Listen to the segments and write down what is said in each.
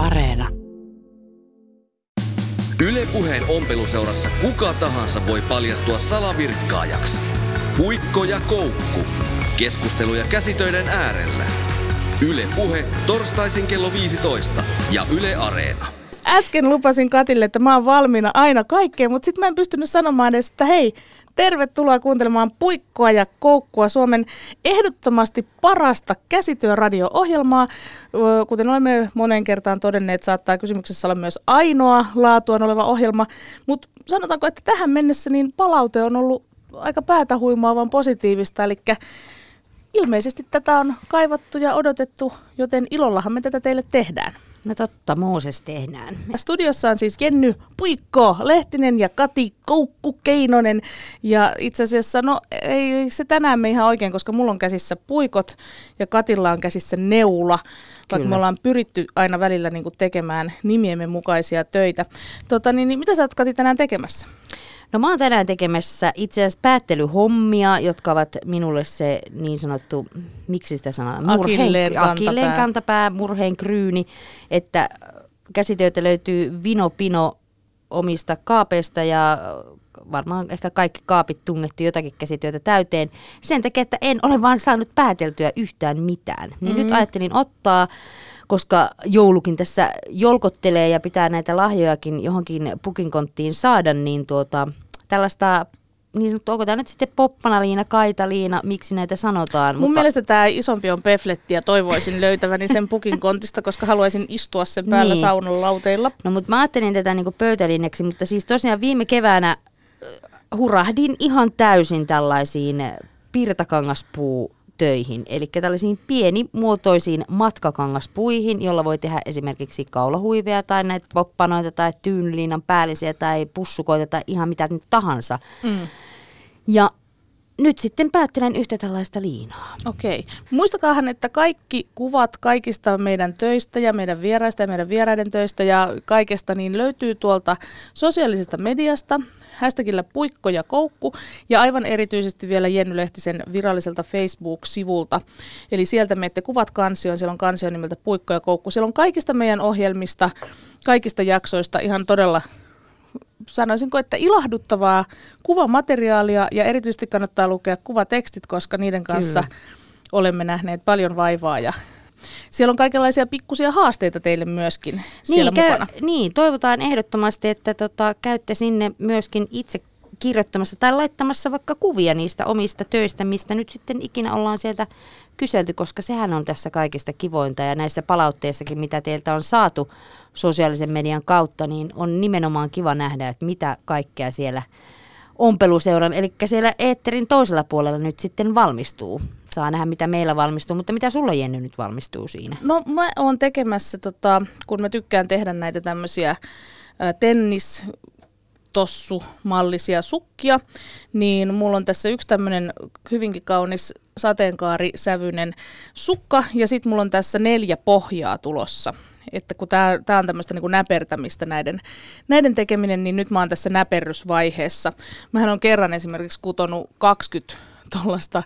Areena. Ylepuheen ompeluseurassa kuka tahansa voi paljastua salavirkkaajaksi. Puikko ja koukku. Keskusteluja käsitöiden äärellä. Yle Puhe torstaisin kello 15 ja Yle Areena. Äsken lupasin Katille, että mä oon valmiina aina kaikkeen, mutta sitten mä en pystynyt sanomaan edes, että hei, tervetuloa kuuntelemaan Puikkoa ja Koukkua, Suomen ehdottomasti parasta käsityöradio-ohjelmaa. Kuten olemme monen kertaan todenneet, saattaa kysymyksessä olla myös ainoa laatuaan oleva ohjelma, mutta sanotaanko, että tähän mennessä niin palaute on ollut aika päätä huimaavan positiivista, eli ilmeisesti tätä on kaivattu ja odotettu, joten ilollahan me tätä teille tehdään. No totta, Mooses tehdään. Studiossa on siis Jenny Puikko Lehtinen ja Kati Koukku Keinonen. Ja itse asiassa, no ei se tänään me ihan oikein, koska mulla on käsissä puikot ja Katilla on käsissä neula. Vaikka Kyllä. me ollaan pyritty aina välillä niin tekemään nimiemme mukaisia töitä. Tota, niin, niin, mitä sä oot Kati tänään tekemässä? No mä oon tänään tekemässä itse asiassa päättelyhommia, jotka ovat minulle se niin sanottu, miksi sitä sanotaan? Akilleen kantapää. akilleen kantapää, murheen kryyni, että käsitöitä löytyy vino pino omista kaapeista ja varmaan ehkä kaikki kaapit tungettu jotakin käsityötä täyteen sen takia, että en ole vaan saanut pääteltyä yhtään mitään. Niin mm. nyt ajattelin ottaa, koska joulukin tässä jolkottelee ja pitää näitä lahjojakin johonkin pukinkonttiin saada, niin tuota, tällaista niin sanottu, onko tämä nyt sitten poppanaliina, kaitaliina, miksi näitä sanotaan? Mun mielestä tämä isompi on pefletti ja toivoisin löytäväni sen pukin kontista, koska haluaisin istua sen päällä Niin. saunan lauteilla. No mutta mä ajattelin tätä niinku pöytälinjaksi, mutta siis tosiaan viime keväänä äh, hurahdin ihan täysin tällaisiin pirtakangaspuu töihin, eli tällaisiin pienimuotoisiin matkakangaspuihin, jolla voi tehdä esimerkiksi kaulahuiveja tai näitä poppanoita tai tyynliinan päällisiä tai pussukoita tai ihan mitä nyt tahansa. Mm. Ja nyt sitten päättelen yhtä tällaista liinaa. Okei. Muistakaahan, että kaikki kuvat kaikista meidän töistä ja meidän vieraista ja meidän vieraiden töistä ja kaikesta niin löytyy tuolta sosiaalisesta mediasta, hashtagillä puikko ja koukku ja aivan erityisesti vielä Jenny Lehtisen viralliselta Facebook-sivulta. Eli sieltä menette kuvat kansioon, siellä on kansio nimeltä puikko ja koukku. Siellä on kaikista meidän ohjelmista, kaikista jaksoista ihan todella sanoisinko, että ilahduttavaa kuvamateriaalia ja erityisesti kannattaa lukea kuvatekstit, koska niiden kanssa Kyllä. olemme nähneet paljon vaivaa ja siellä on kaikenlaisia pikkusia haasteita teille myöskin siellä niin, mukana. niin, toivotaan ehdottomasti, että tota, käytte sinne myöskin itse kirjoittamassa tai laittamassa vaikka kuvia niistä omista töistä, mistä nyt sitten ikinä ollaan sieltä kyselty, koska sehän on tässä kaikista kivointa ja näissä palautteissakin, mitä teiltä on saatu sosiaalisen median kautta, niin on nimenomaan kiva nähdä, että mitä kaikkea siellä ompeluseuran, eli siellä eetterin toisella puolella nyt sitten valmistuu. Saa nähdä, mitä meillä valmistuu, mutta mitä sulla Jenny nyt valmistuu siinä? No mä oon tekemässä, tota, kun mä tykkään tehdä näitä tämmöisiä tennis mallisia sukkia, niin mulla on tässä yksi tämmöinen hyvinkin kaunis sateenkaarisävyinen sukka ja sitten mulla on tässä neljä pohjaa tulossa. Että kun tämä on tämmöistä niin näpertämistä näiden, näiden tekeminen, niin nyt mä oon tässä näperrysvaiheessa. Mähän on kerran esimerkiksi kutonut 20 tuollaista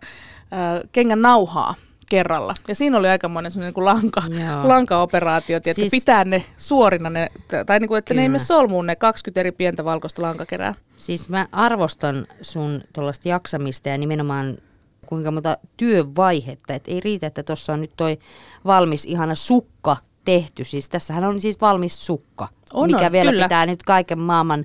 kengän nauhaa kerralla. Ja siinä oli aikamoinen semmoinen niin kuin lanka, Joo. lankaoperaatio, että Siis- pitää ne suorina, ne, tai niin kuin, että ne ei Kyllä. mene solmuun ne 20 eri pientä valkoista lankakerää. Siis mä arvostan sun tuollaista jaksamista ja nimenomaan kuinka monta työvaihetta. Et ei riitä, että tuossa on nyt toi valmis ihana sukka tehty. Siis tässähän on siis valmis sukka, On, mikä on, vielä kyllä. pitää nyt kaiken maailman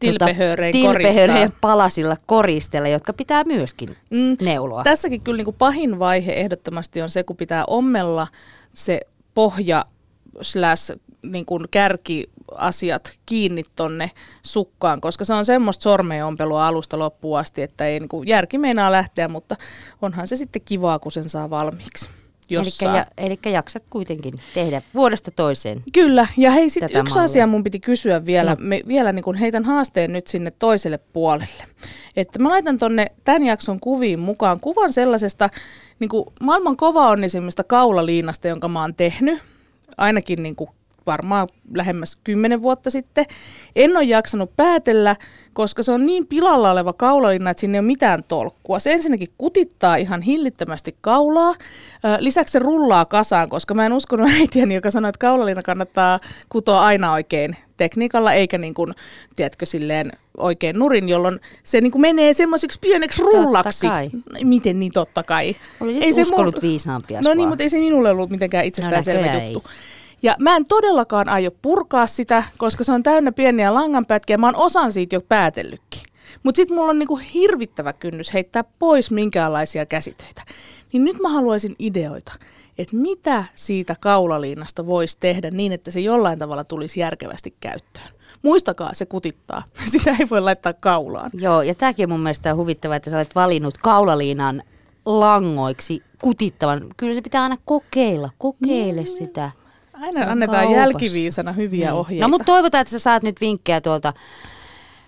Tilpehöörein tilpehöörein koristaa. palasilla koristella, jotka pitää myöskin Mm, neuloa. Tässäkin kyllä niin kuin pahin vaihe ehdottomasti on se, kun pitää ommella se pohja slash niin kuin kärkiasiat kiinni tonne sukkaan, koska se on semmoista sormeenompelua alusta loppuun asti, että ei niin kuin, järki meinaa lähteä, mutta onhan se sitten kivaa, kun sen saa valmiiksi. Jos Elikkä saa. ja, elikkä jaksat kuitenkin tehdä vuodesta toiseen. Kyllä, ja hei sitten yksi mallia. asia mun piti kysyä vielä, No. me, vielä niin kun heitän haasteen nyt sinne toiselle puolelle. Että mä laitan tonne tämän jakson kuviin mukaan kuvan sellaisesta niin kuin maailman kova onnisimmista kaulaliinasta, jonka mä oon tehnyt, ainakin niin kuin varmaan lähemmäs kymmenen vuotta sitten. En ole jaksanut päätellä, koska se on niin pilalla oleva kaulalinna, että sinne ei ole mitään tolkkua. Se ensinnäkin kutittaa ihan hillittömästi kaulaa. Lisäksi se rullaa kasaan, koska mä en uskonut äitiäni, joka sanoi, että kaulalina kannattaa kutoa aina oikein tekniikalla, eikä niin kuin, tiedätkö, silleen oikein nurin, jolloin se niin kuin menee semmoiseksi pieneksi rullaksi. Totta kai. Miten niin totta kai? Olisit Ei se mul- viisaampia No niin, mutta ei se minulle ollut mitenkään itsestäänselvä näköjään juttu. Ja mä en todellakaan aio purkaa sitä, koska se on täynnä pieniä langanpätkiä. Mä oon osan siitä jo päätellytkin. Mutta sitten mulla on niinku hirvittävä kynnys heittää pois minkäänlaisia käsitöitä. Niin nyt mä haluaisin ideoita, että mitä siitä kaulaliinasta voisi tehdä niin, että se jollain tavalla tulisi järkevästi käyttöön. Muistakaa, se kutittaa. Sitä ei voi laittaa kaulaan. Joo, ja tämäkin on mun mielestä huvittavaa, että sä olet valinnut kaulaliinan langoiksi kutittavan. Kyllä se pitää aina kokeilla, kokeile sitä. Aina Se on annetaan kaupassa. jälkiviisana hyviä Niin. ohjeita. No mutta toivotaan, että sä saat nyt vinkkejä tuolta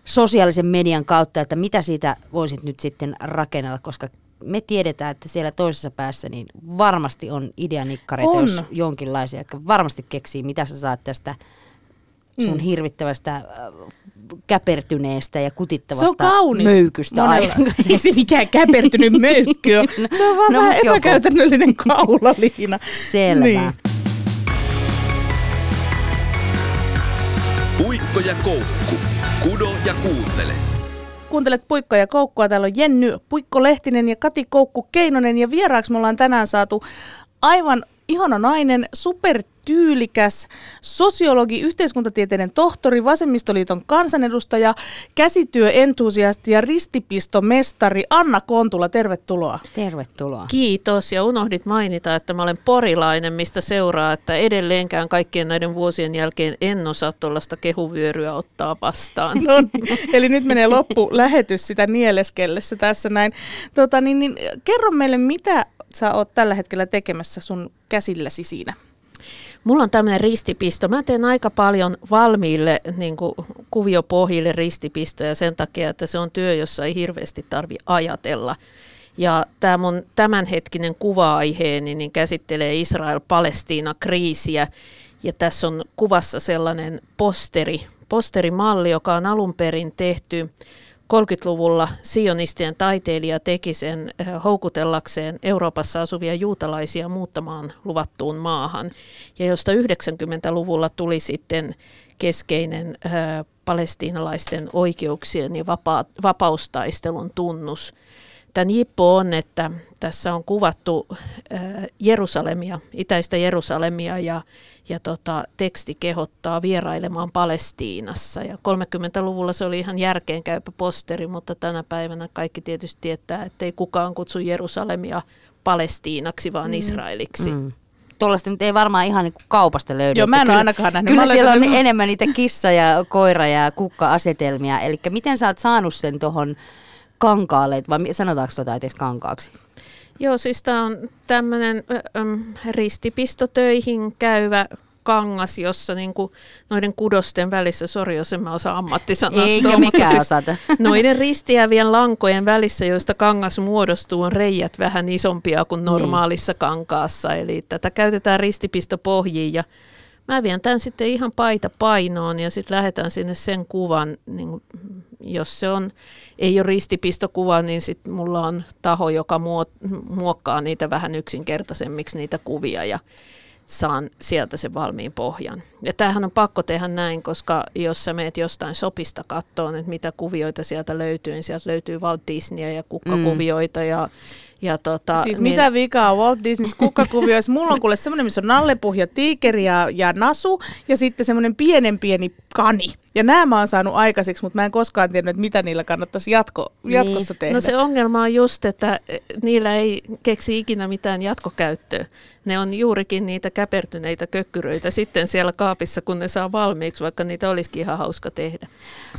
sosiaalisen median kautta, että mitä siitä voisit nyt sitten rakennella, koska me tiedetään, että siellä toisessa päässä niin varmasti on ideanikkareita, On. jos jonkinlaisia, jotka varmasti keksii, mitä sä saat tästä sun Mm. hirvittävästä äh, käpertyneestä ja se kutittavasta on kaunis. möykystä. Ei se mikään käpertynyt möykky ole. Se on vaan No, no, vähän epäkäytännöllinen kaulaliina. Selvä. Niin. Puikko ja koukku. Kudo ja kuuntele. Kuuntelet Puikko ja Koukkua. Täällä on Jenny Puikko Lehtinen ja Kati Koukku Keinonen. Ja vieraaksi me ollaan tänään saatu aivan ihana nainen, supertyylikäs sosiologi, yhteiskuntatieteiden tohtori, vasemmistoliiton kansanedustaja, käsityöentusiasti ja ristipistomestari Anna Kontula. Tervetuloa. Tervetuloa. Kiitos ja unohdit mainita, että mä olen porilainen, mistä seuraa, että edelleenkään kaikkien näiden vuosien jälkeen en osaa tuollaista kehuvyöryä ottaa vastaan. No, eli nyt menee loppu lähetys sitä nieleskellessä tässä näin. Tota, niin, niin, kerro meille, mitä sä oot tällä hetkellä tekemässä sun käsilläsi siinä? Mulla on tämmöinen ristipisto. Mä teen aika paljon valmiille niin kuin kuviopohjille ristipistoja sen takia, että se on työ, jossa ei hirveästi tarvi ajatella. Ja tämä mun tämänhetkinen kuva-aiheeni niin käsittelee Israel-Palestiina-kriisiä. Ja tässä on kuvassa sellainen posteri, posterimalli, joka on alun perin tehty 30-luvulla sionistien taiteilija teki sen eh, houkutellakseen Euroopassa asuvia juutalaisia muuttamaan luvattuun maahan, ja josta 90-luvulla tuli sitten keskeinen äh, palestiinalaisten oikeuksien ja vapaustaistelun tunnus. Tämän jippo on, että tässä on kuvattu Jerusalemia, itäistä Jerusalemia ja, ja tota, teksti kehottaa vierailemaan Palestiinassa. Ja 30-luvulla se oli ihan järkeenkäypä posteri, mutta tänä päivänä kaikki tietysti tietää, että ei kukaan kutsu Jerusalemia Palestiinaksi, vaan mm. Israeliksi. Mm. Mm. Tuollaista nyt ei varmaan ihan niin kuin kaupasta löydy. Joo, mä en ole kyllä- ainakaan nähnyt. Kyllä siellä on enemmän niitä kissa ja koira ja kukka-asetelmia. Eli miten sä oot saanut sen tuohon kankaalle, vai sanotaanko tuota edes kankaaksi? Joo, siis tämä on tämmöinen ristipistotöihin käyvä kangas, jossa niinku noiden kudosten välissä, sori jos en mä osaa ammattisanastoa, Eikä mutta mikään siis osata. Noiden ristiävien lankojen välissä, joista kangas muodostuu, on reijät vähän isompia kuin normaalissa kankaassa. Eli tätä käytetään ristipistopohjiin ja mä vien tämän sitten ihan paita painoon ja sitten lähetän sinne sen kuvan, niin jos se on, ei ole ristipistokuva, niin sitten mulla on taho, joka muo- muokkaa niitä vähän yksinkertaisemmiksi niitä kuvia ja saan sieltä sen valmiin pohjan. Ja tämähän on pakko tehdä näin, koska jos sä meet jostain sopista kattoon, että mitä kuvioita sieltä löytyy, niin sieltä löytyy Walt Disneyä ja kukkakuvioita mm. ja, ja tota, Siis niin- mitä vikaa Walt Disneys kukkakuvioissa? Mulla on kuule semmoinen, missä on nallepuhja, tiikeri ja, ja nasu ja sitten semmoinen pienen pieni kani. Ja nämä mä oon saanut aikaiseksi, mutta mä en koskaan tiennyt, että mitä niillä kannattaisi jatko, jatkossa tehdä. No se ongelma on just, että eh, niillä ei keksi ikinä mitään jatkokäyttöä. Ne on juurikin niitä käpertyneitä kökkyröitä sitten siellä kaapissa, kun ne saa valmiiksi, vaikka niitä olisikin ihan hauska tehdä.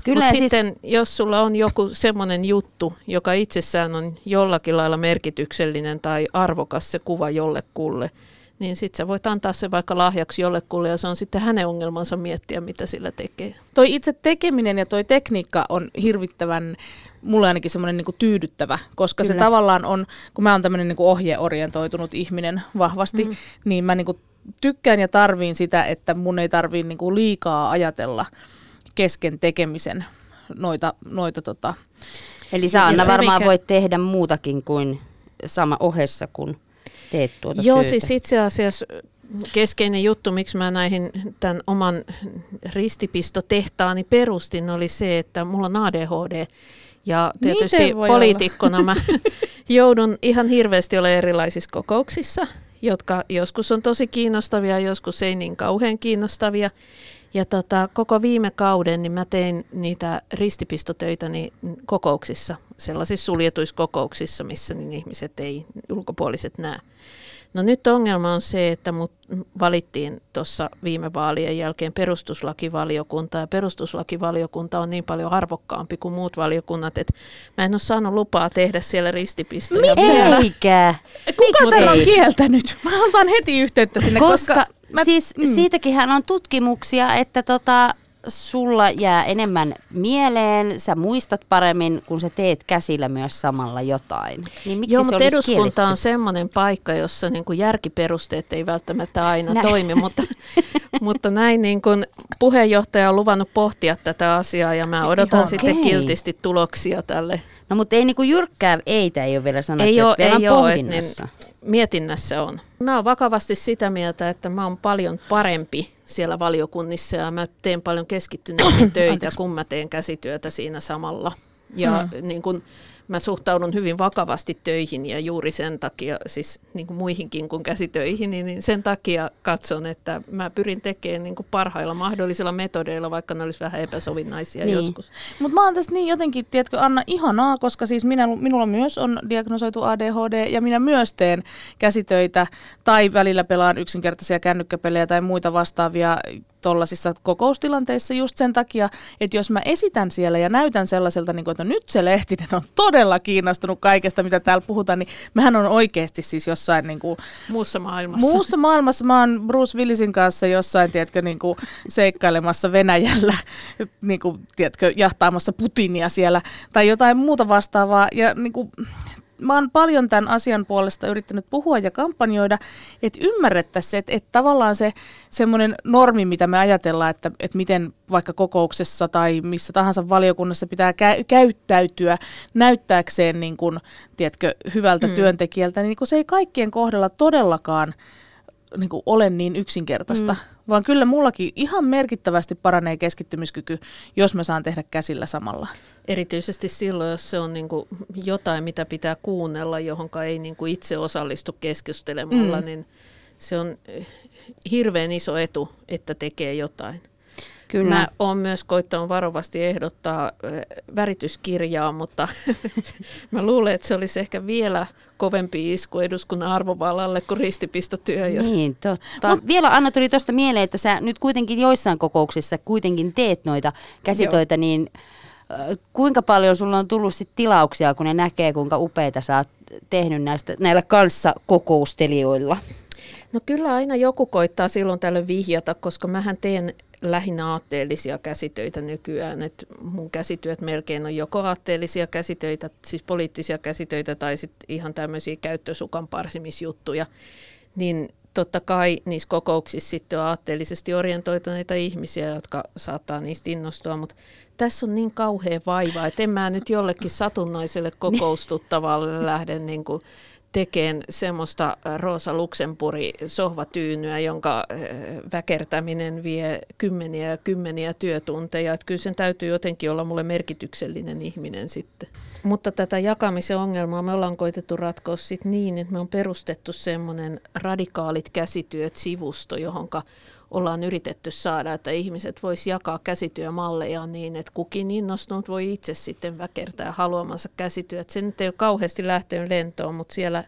Kyllä, Mutta ja siis- sitten jos sulla on joku semmoinen juttu, joka itsessään on jollakin lailla merkityksellinen tai arvokas se kuva jollekulle, niin sitten sä voit antaa se vaikka lahjaksi jollekulle ja se on sitten hänen ongelmansa miettiä, mitä sillä tekee. toi itse tekeminen ja toi tekniikka on hirvittävän, mulle ainakin semmoinen niinku tyydyttävä, koska Kyllä. se tavallaan on, kun mä oon tämmöinen niinku ohjeorientoitunut ihminen vahvasti, mm. niin mä niinku tykkään ja tarviin sitä, että mun ei tarvii niinku liikaa ajatella kesken tekemisen noita, noita tota, Eli sä Anna varmaan mikä- voit tehdä muutakin kuin sama ohessa, kun teet tuota Joo, työtä. siis itse asiassa keskeinen juttu, miksi mä näihin tämän oman ristipistotehtaani perustin, oli se, että mulla on ADHD. Ja tietysti poliitikkona mä joudun ihan hirveästi olemaan erilaisissa kokouksissa, jotka joskus on tosi kiinnostavia, joskus ei niin kauhean kiinnostavia. Ja tota, koko viime kauden niin mä tein niitä ristipistotöitäni kokouksissa, sellaisissa suljetuissa kokouksissa, missä niin ihmiset ei ulkopuoliset näe. No nyt ongelma on se, että mut valittiin tuossa viime vaalien jälkeen perustuslakivaliokunta ja perustuslakivaliokunta on niin paljon arvokkaampi kuin muut valiokunnat, että mä en ole saanut lupaa tehdä siellä ristipistoja. Eikä. Kuka sen on kieltänyt? Mä otan heti yhteyttä sinne, koska, Koska, mä, siis mm. siitäkinhän on tutkimuksia, että tota, sulla jää enemmän mieleen, sä muistat paremmin, kun sä teet käsillä myös samalla jotain. Niin miksi Joo, se mutta eduskunta kielletty? on semmoinen paikka, jossa niin kuin järkiperusteet ei välttämättä aina Näin. toimi, mutta, mutta näin niin kuin puheenjohtaja on luvannut pohtia tätä asiaa ja mä odotan Ihana. sitten Okei. kiltisti tuloksia tälle. No mutta ei niinku jyrkkää eitä ei ole vielä sanottu, Ei että ole, vielä ei on ole, pohdinnassa. niin, mietinnässä on. Mä oon vakavasti sitä mieltä, että mä oon paljon parempi siellä valiokunnissa ja mä teen paljon keskittyneitä töitä, Anteeksi. kun mä teen käsityötä siinä samalla. Ja mm. niin kun mä suhtaudun hyvin vakavasti töihin ja juuri sen takia, siis niin kuin muihinkin kuin käsitöihin, niin niin sen takia katson, että mä pyrin tekemään niin kuin parhailla mahdollisilla metodeilla, vaikka ne olisi vähän epäsovinnaisia Niin. joskus. Mutta mä oon tässä niin jotenkin, tiedätkö Anna, ihanaa, koska siis minä, minulla myös on diagnosoitu ADHD ja minä myös teen käsitöitä tai välillä pelaan yksinkertaisia kännykkäpelejä tai muita vastaavia tollasissa kokoustilanteissa just sen takia, että jos mä esitän siellä ja näytän sellaiselta, niin kuin, että no nyt se Lehtinen on todella kiinnostunut kaikesta, mitä täällä puhutaan, niin mähän on oikeasti siis jossain niin kuin, Muussa maailmassa. Muussa maailmassa mä oon Bruce Willisin kanssa jossain, tiedätkö, niin kuin seikkailemassa Venäjällä, niin kuin, tiedätkö, jahtaamassa Putinia siellä tai jotain muuta vastaavaa. Ja niin kuin, mä oon paljon tämän asian puolesta yrittänyt puhua ja kampanjoida, että ymmärrettäisiin se, että, että tavallaan se semmoinen normi, mitä me ajatellaan, että, että miten vaikka kokouksessa tai missä tahansa valiokunnassa pitää kä- käyttäytyä näyttääkseen niin kuin, tiedätkö, hyvältä mm. työntekijältä, niin kun se ei kaikkien kohdalla todellakaan niin kuin ole niin yksinkertaista, mm. vaan kyllä mullakin ihan merkittävästi paranee keskittymiskyky, jos mä saan tehdä käsillä samalla. Erityisesti silloin, jos se on niin kuin jotain, mitä pitää kuunnella, johon ei niin kuin itse osallistu keskustelemalla, mm. niin se on hirveän iso etu, että tekee jotain. Kyllä. Mä oon myös koittanut varovasti ehdottaa eh, värityskirjaa, mutta mä luulen, että se olisi ehkä vielä kovempi isku eduskunnan arvovallalle kuin ristipistotyö. jos- Niin, totta. No. Vielä Anna tuli tuosta mieleen, että sä nyt kuitenkin joissain kokouksissa kuitenkin teet noita käsitöitä, Joo. niin kuinka paljon sulla on tullut sit tilauksia, kun ne näkee, kuinka upeita sä oot tehnyt näistä, näillä kanssa kokoustelijoilla? No kyllä aina joku koittaa silloin tällöin vihjata, koska mähän teen lähinnä aatteellisia käsitöitä nykyään. Et mun käsityöt melkein on joko aatteellisia käsitöitä, siis poliittisia käsitöitä tai sitten ihan tämmöisiä käyttösukan parsimisjuttuja. Niin totta kai niissä kokouksissa sitten on aatteellisesti orientoituneita ihmisiä, jotka saattaa niistä innostua, mutta tässä on niin kauhea vaiva, että en mä nyt jollekin satunnaiselle kokoustuttavalle lähde niin kuin tekemään semmoista Rosa Luxemburgi sohvatyynyä, jonka eh, väkertäminen vie kymmeniä ja kymmeniä työtunteja. Että kyllä sen täytyy jotenkin olla mulle merkityksellinen ihminen sitten. Mutta tätä jakamisen ongelmaa me ollaan koitettu ratkoa sit niin, että me on perustettu semmoinen radikaalit käsityöt sivusto, johonka ollaan yritetty saada, että ihmiset vois jakaa käsityömalleja niin, että kukin innostunut voi itse sitten väkertää haluamansa käsityöt. Se nyt ei ole kauheasti lähtenyt lentoon, mutta siellä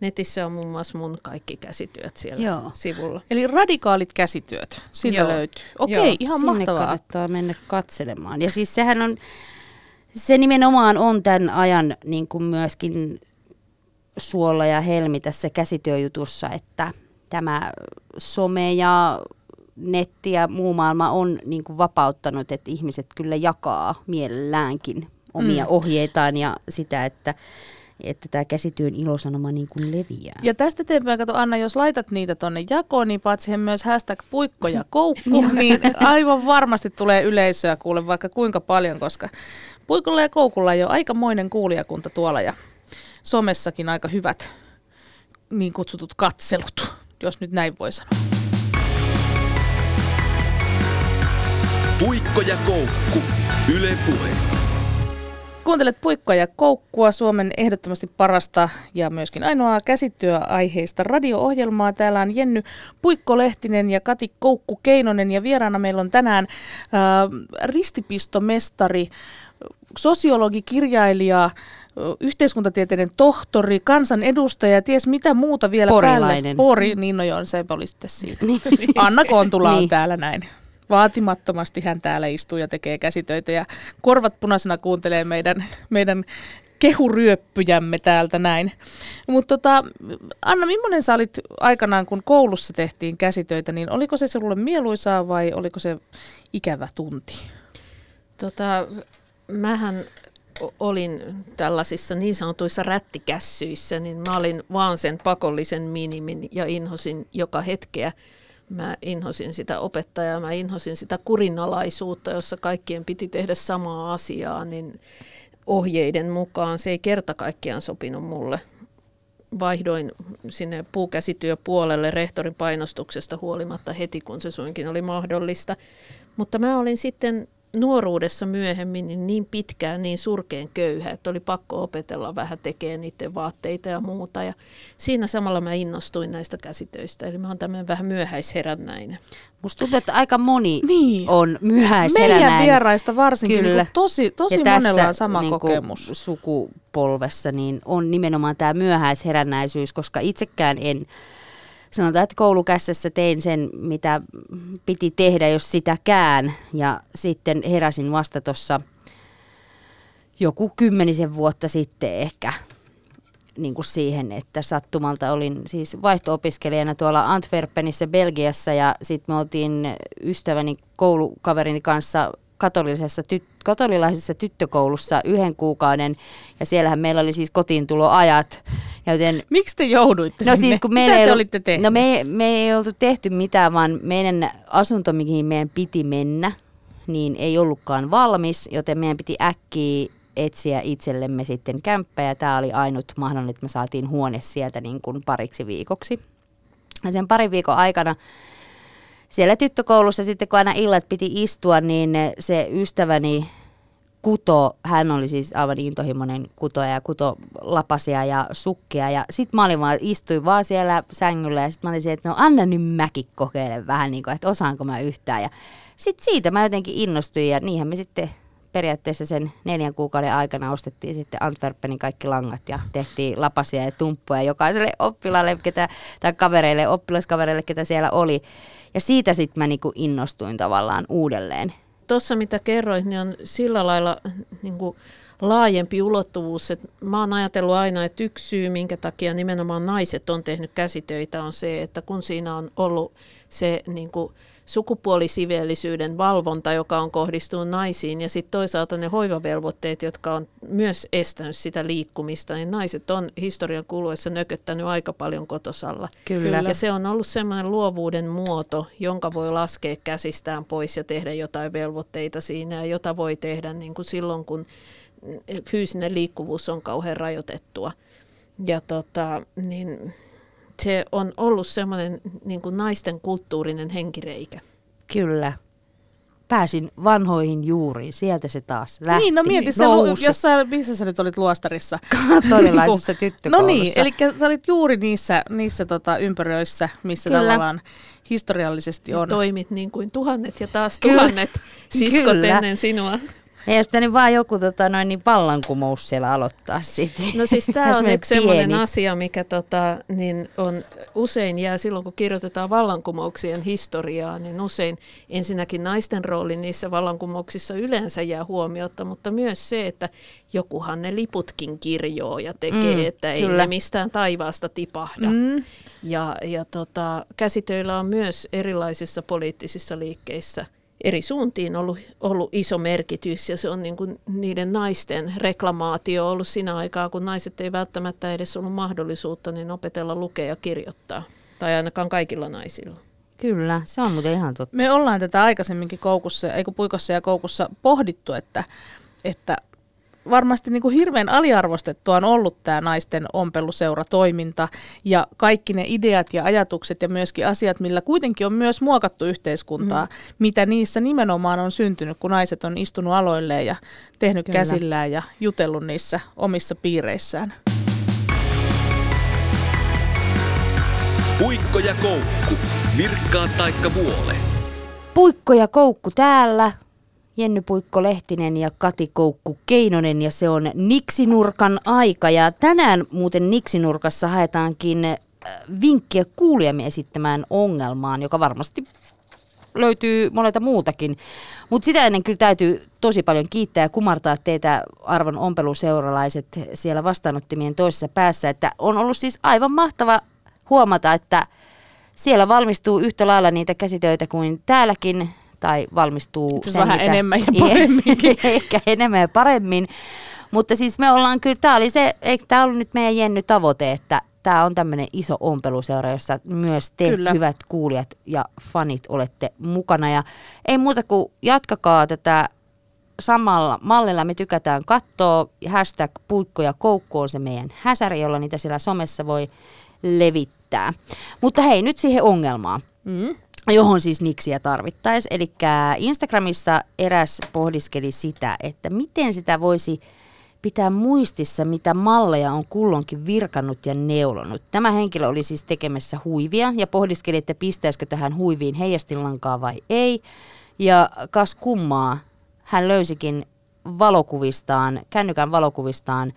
netissä on muun muassa mun kaikki käsityöt siellä Joo. Joo. sivulla. Eli radikaalit käsityöt, sillä Joo. löytyy. Okei, Joo, ihan Sinne mahtavaa. kannattaa mennä katselemaan. Ja siis sehän on, se nimenomaan on tämän ajan niin kuin myöskin suola ja helmi tässä käsityöjutussa, että tämä some ja netti ja muu maailma on niin kuin vapauttanut, että ihmiset kyllä jakaa mielelläänkin omia mm. ohjeitaan ja sitä, että, että tämä käsityön ilosanoma niin kuin leviää. Ja tästä eteenpäin, kato Anna, jos laitat niitä tonne jakoon, niin paat siihen myös hashtag puikko ja koukku, niin aivan varmasti tulee yleisöä kuule vaikka kuinka paljon, koska puikolla ja koukulla on jo aikamoinen kuulijakunta tuolla ja somessakin aika hyvät niin kutsutut katselut, jos nyt näin voi sanoa. Puikko ja koukku. Yle Puhe. Kuuntelet Puikkoa ja Koukkua, Suomen ehdottomasti parasta ja myöskin ainoaa käsityöaiheista radio-ohjelmaa. Täällä on Jenny Puikko-Lehtinen ja Kati Koukku-Keinonen ja vieraana meillä on tänään äh, ristipistomestari, sosiologi, kirjailija, yhteiskuntatieteiden tohtori, kansanedustaja, ties mitä muuta vielä Porilainen. päälle. Pori, niin no joo, se oli sitten siinä. Niin. Anna Kontula on Niin. täällä näin. Vaatimattomasti hän täällä istuu ja tekee käsitöitä ja korvat punaisena kuuntelee meidän, meidän kehuryöppyjämme täältä näin. Mutta tota, Anna, millainen sä olit aikanaan, kun koulussa tehtiin käsitöitä, niin oliko se sinulle mieluisaa vai oliko se ikävä tunti? Tota, mähän olin tällaisissa niin sanotuissa rättikässyissä, niin mä olin vaan sen pakollisen minimin ja inhosin joka hetkeä. Mä inhosin sitä opettajaa, mä inhosin sitä kurinalaisuutta, jossa kaikkien piti tehdä samaa asiaa, niin ohjeiden mukaan se ei kerta kaikkiaan sopinut mulle. Vaihdoin sinne puukäsityöpuolelle rehtorin painostuksesta huolimatta heti, kun se suinkin oli mahdollista. Mutta mä olin sitten nuoruudessa myöhemmin niin, niin pitkään niin surkeen köyhä, että oli pakko opetella vähän tekemään niiden vaatteita ja muuta. Ja siinä samalla mä innostuin näistä käsitöistä. Eli mä oon tämmöinen vähän myöhäisherännäinen. Musta tuntuu, että aika moni Niin. on Meidän myöhäisherännäinen. vieraista varsinkin Kyllä. niin tosi, tosi ja monella tässä on sama niin kokemus. sukupolvessa niin on nimenomaan tämä myöhäisherännäisyys, koska itsekään en, sanotaan, että koulukässässä tein sen, mitä piti tehdä, jos sitäkään. Ja sitten heräsin vasta tuossa joku kymmenisen vuotta sitten ehkä niin kuin siihen, että sattumalta olin siis vaihto-opiskelijana tuolla Antwerpenissä Belgiassa. Ja sitten me oltiin ystäväni koulukaverini kanssa katolisessa tyt- katolilaisessa tyttökoulussa yhden kuukauden. Ja siellähän meillä oli siis kotiintuloajat, joten Miksi te jouduitte No sinne? siis kun Mitä ei te ollut- olitte tehneet? No me, me ei oltu tehty mitään, vaan meidän asunto, mihin meidän piti mennä, niin ei ollutkaan valmis, joten meidän piti äkkiä etsiä itsellemme sitten kämppä ja tämä oli ainut mahdollinen, että me saatiin huone sieltä niin kuin pariksi viikoksi. Ja sen parin viikon aikana siellä tyttökoulussa sitten kun aina illat piti istua, niin se ystäväni kuto, hän oli siis aivan intohimoinen kutoja ja kuto lapasia ja sukkia. Ja sit mä olin vaan, istuin vaan siellä sängyllä ja sit mä olin se, että no anna nyt mäkin kokeile vähän niin kuin, että osaanko mä yhtään. Ja sit siitä mä jotenkin innostuin ja niinhän me sitten periaatteessa sen neljän kuukauden aikana ostettiin sitten Antwerpenin kaikki langat ja tehtiin lapasia ja tumppuja jokaiselle oppilaalle ketä, tai kavereille, oppilaskavereille, ketä siellä oli. Ja siitä sitten mä niinku innostuin tavallaan uudelleen. Tuossa mitä kerroit, niin on sillä lailla niin kuin laajempi ulottuvuus. Että mä oon ajatellut aina, että yksi syy, minkä takia nimenomaan naiset on tehnyt käsitöitä, on se, että kun siinä on ollut se niin kuin sukupuolisiveellisyyden valvonta, joka on kohdistunut naisiin, ja sitten toisaalta ne hoivavelvoitteet, jotka on myös estänyt sitä liikkumista, niin naiset on historian kuluessa nököttänyt aika paljon kotosalla. Kyllä. Ja se on ollut semmoinen luovuuden muoto, jonka voi laskea käsistään pois ja tehdä jotain velvoitteita siinä, ja jota voi tehdä niin kuin silloin, kun fyysinen liikkuvuus on kauhean rajoitettua. Ja tota, niin se on ollut semmoinen niin kuin naisten kulttuurinen henkireikä. Kyllä. Pääsin vanhoihin juuriin, sieltä se taas lähti. Niin, no mieti, sä, jos sä, missä sä nyt olit luostarissa? katolilaisessa No tyttökoulussa. niin, eli sä olit juuri niissä, niissä tota, ympyröissä, missä Kyllä. tavallaan historiallisesti on. Toimit niin kuin tuhannet ja taas Kyllä. tuhannet siskot Kyllä. ennen sinua. Ei jos pitänyt vaan joku tota, noin, niin vallankumous siellä aloittaa sitten. No siis tämä on yksi sellainen asia, mikä tota, niin on, usein jää silloin, kun kirjoitetaan vallankumouksien historiaa, niin usein ensinnäkin naisten rooli niissä vallankumouksissa yleensä jää huomiota, mutta myös se, että jokuhan ne liputkin kirjoo ja tekee, Mm, että ei kyllä. ne mistään taivaasta tipahda. Mm. Ja, ja tota, käsitöillä on myös erilaisissa poliittisissa liikkeissä eri suuntiin ollut, ollut iso merkitys ja se on niin kuin niiden naisten reklamaatio ollut siinä aikaa, kun naiset ei välttämättä edes ollut mahdollisuutta niin opetella lukea ja kirjoittaa. Tai ainakaan kaikilla naisilla. Kyllä, se on muuten ihan totta. Me ollaan tätä aikaisemminkin koukussa, ei kun puikossa ja koukussa pohdittu, että, että varmasti niin kuin hirveän aliarvostettua on ollut tämä naisten ompeluseuratoiminta ja kaikki ne ideat ja ajatukset ja myöskin asiat, millä kuitenkin on myös muokattu yhteiskuntaa, mm. mitä niissä nimenomaan on syntynyt, kun naiset on istunut aloilleen ja tehnyt Kyllä. käsillään ja jutellut niissä omissa piireissään. Puikko ja koukku, virkkaa taikka vuole. Puikko ja koukku täällä, Jenny Puikko Lehtinen ja Kati Koukku Keinonen ja se on Niksinurkan aika. Ja tänään muuten Niksinurkassa haetaankin äh, vinkkiä kuulijamme esittämään ongelmaan, joka varmasti löytyy monelta muutakin. Mutta sitä ennen kyllä täytyy tosi paljon kiittää ja kumartaa teitä arvon ompeluseuralaiset siellä vastaanottimien toisessa päässä, että on ollut siis aivan mahtava huomata, että siellä valmistuu yhtä lailla niitä käsitöitä kuin täälläkin tai valmistuu sen, vähän mitä, enemmän ja paremminkin. ehkä enemmän ja paremmin. Mutta siis me ollaan kyllä, tämä oli se, eikö tämä ollut nyt meidän Jenny tavoite, että tämä on tämmöinen iso ompeluseura, jossa myös te kyllä. hyvät kuulijat ja fanit olette mukana. Ja ei muuta kuin jatkakaa tätä samalla mallilla me tykätään katsoa. Hashtag puikko ja koukku on se meidän häsäri, jolla niitä siellä somessa voi levittää. Mutta hei, nyt siihen ongelmaan. Mm johon siis niksiä tarvittaisiin. Eli Instagramissa eräs pohdiskeli sitä, että miten sitä voisi pitää muistissa, mitä malleja on kullonkin virkannut ja neulonut. Tämä henkilö oli siis tekemässä huivia ja pohdiskeli, että pistäisikö tähän huiviin heijastilankaa vai ei. Ja kas kummaa, hän löysikin valokuvistaan, kännykän valokuvistaan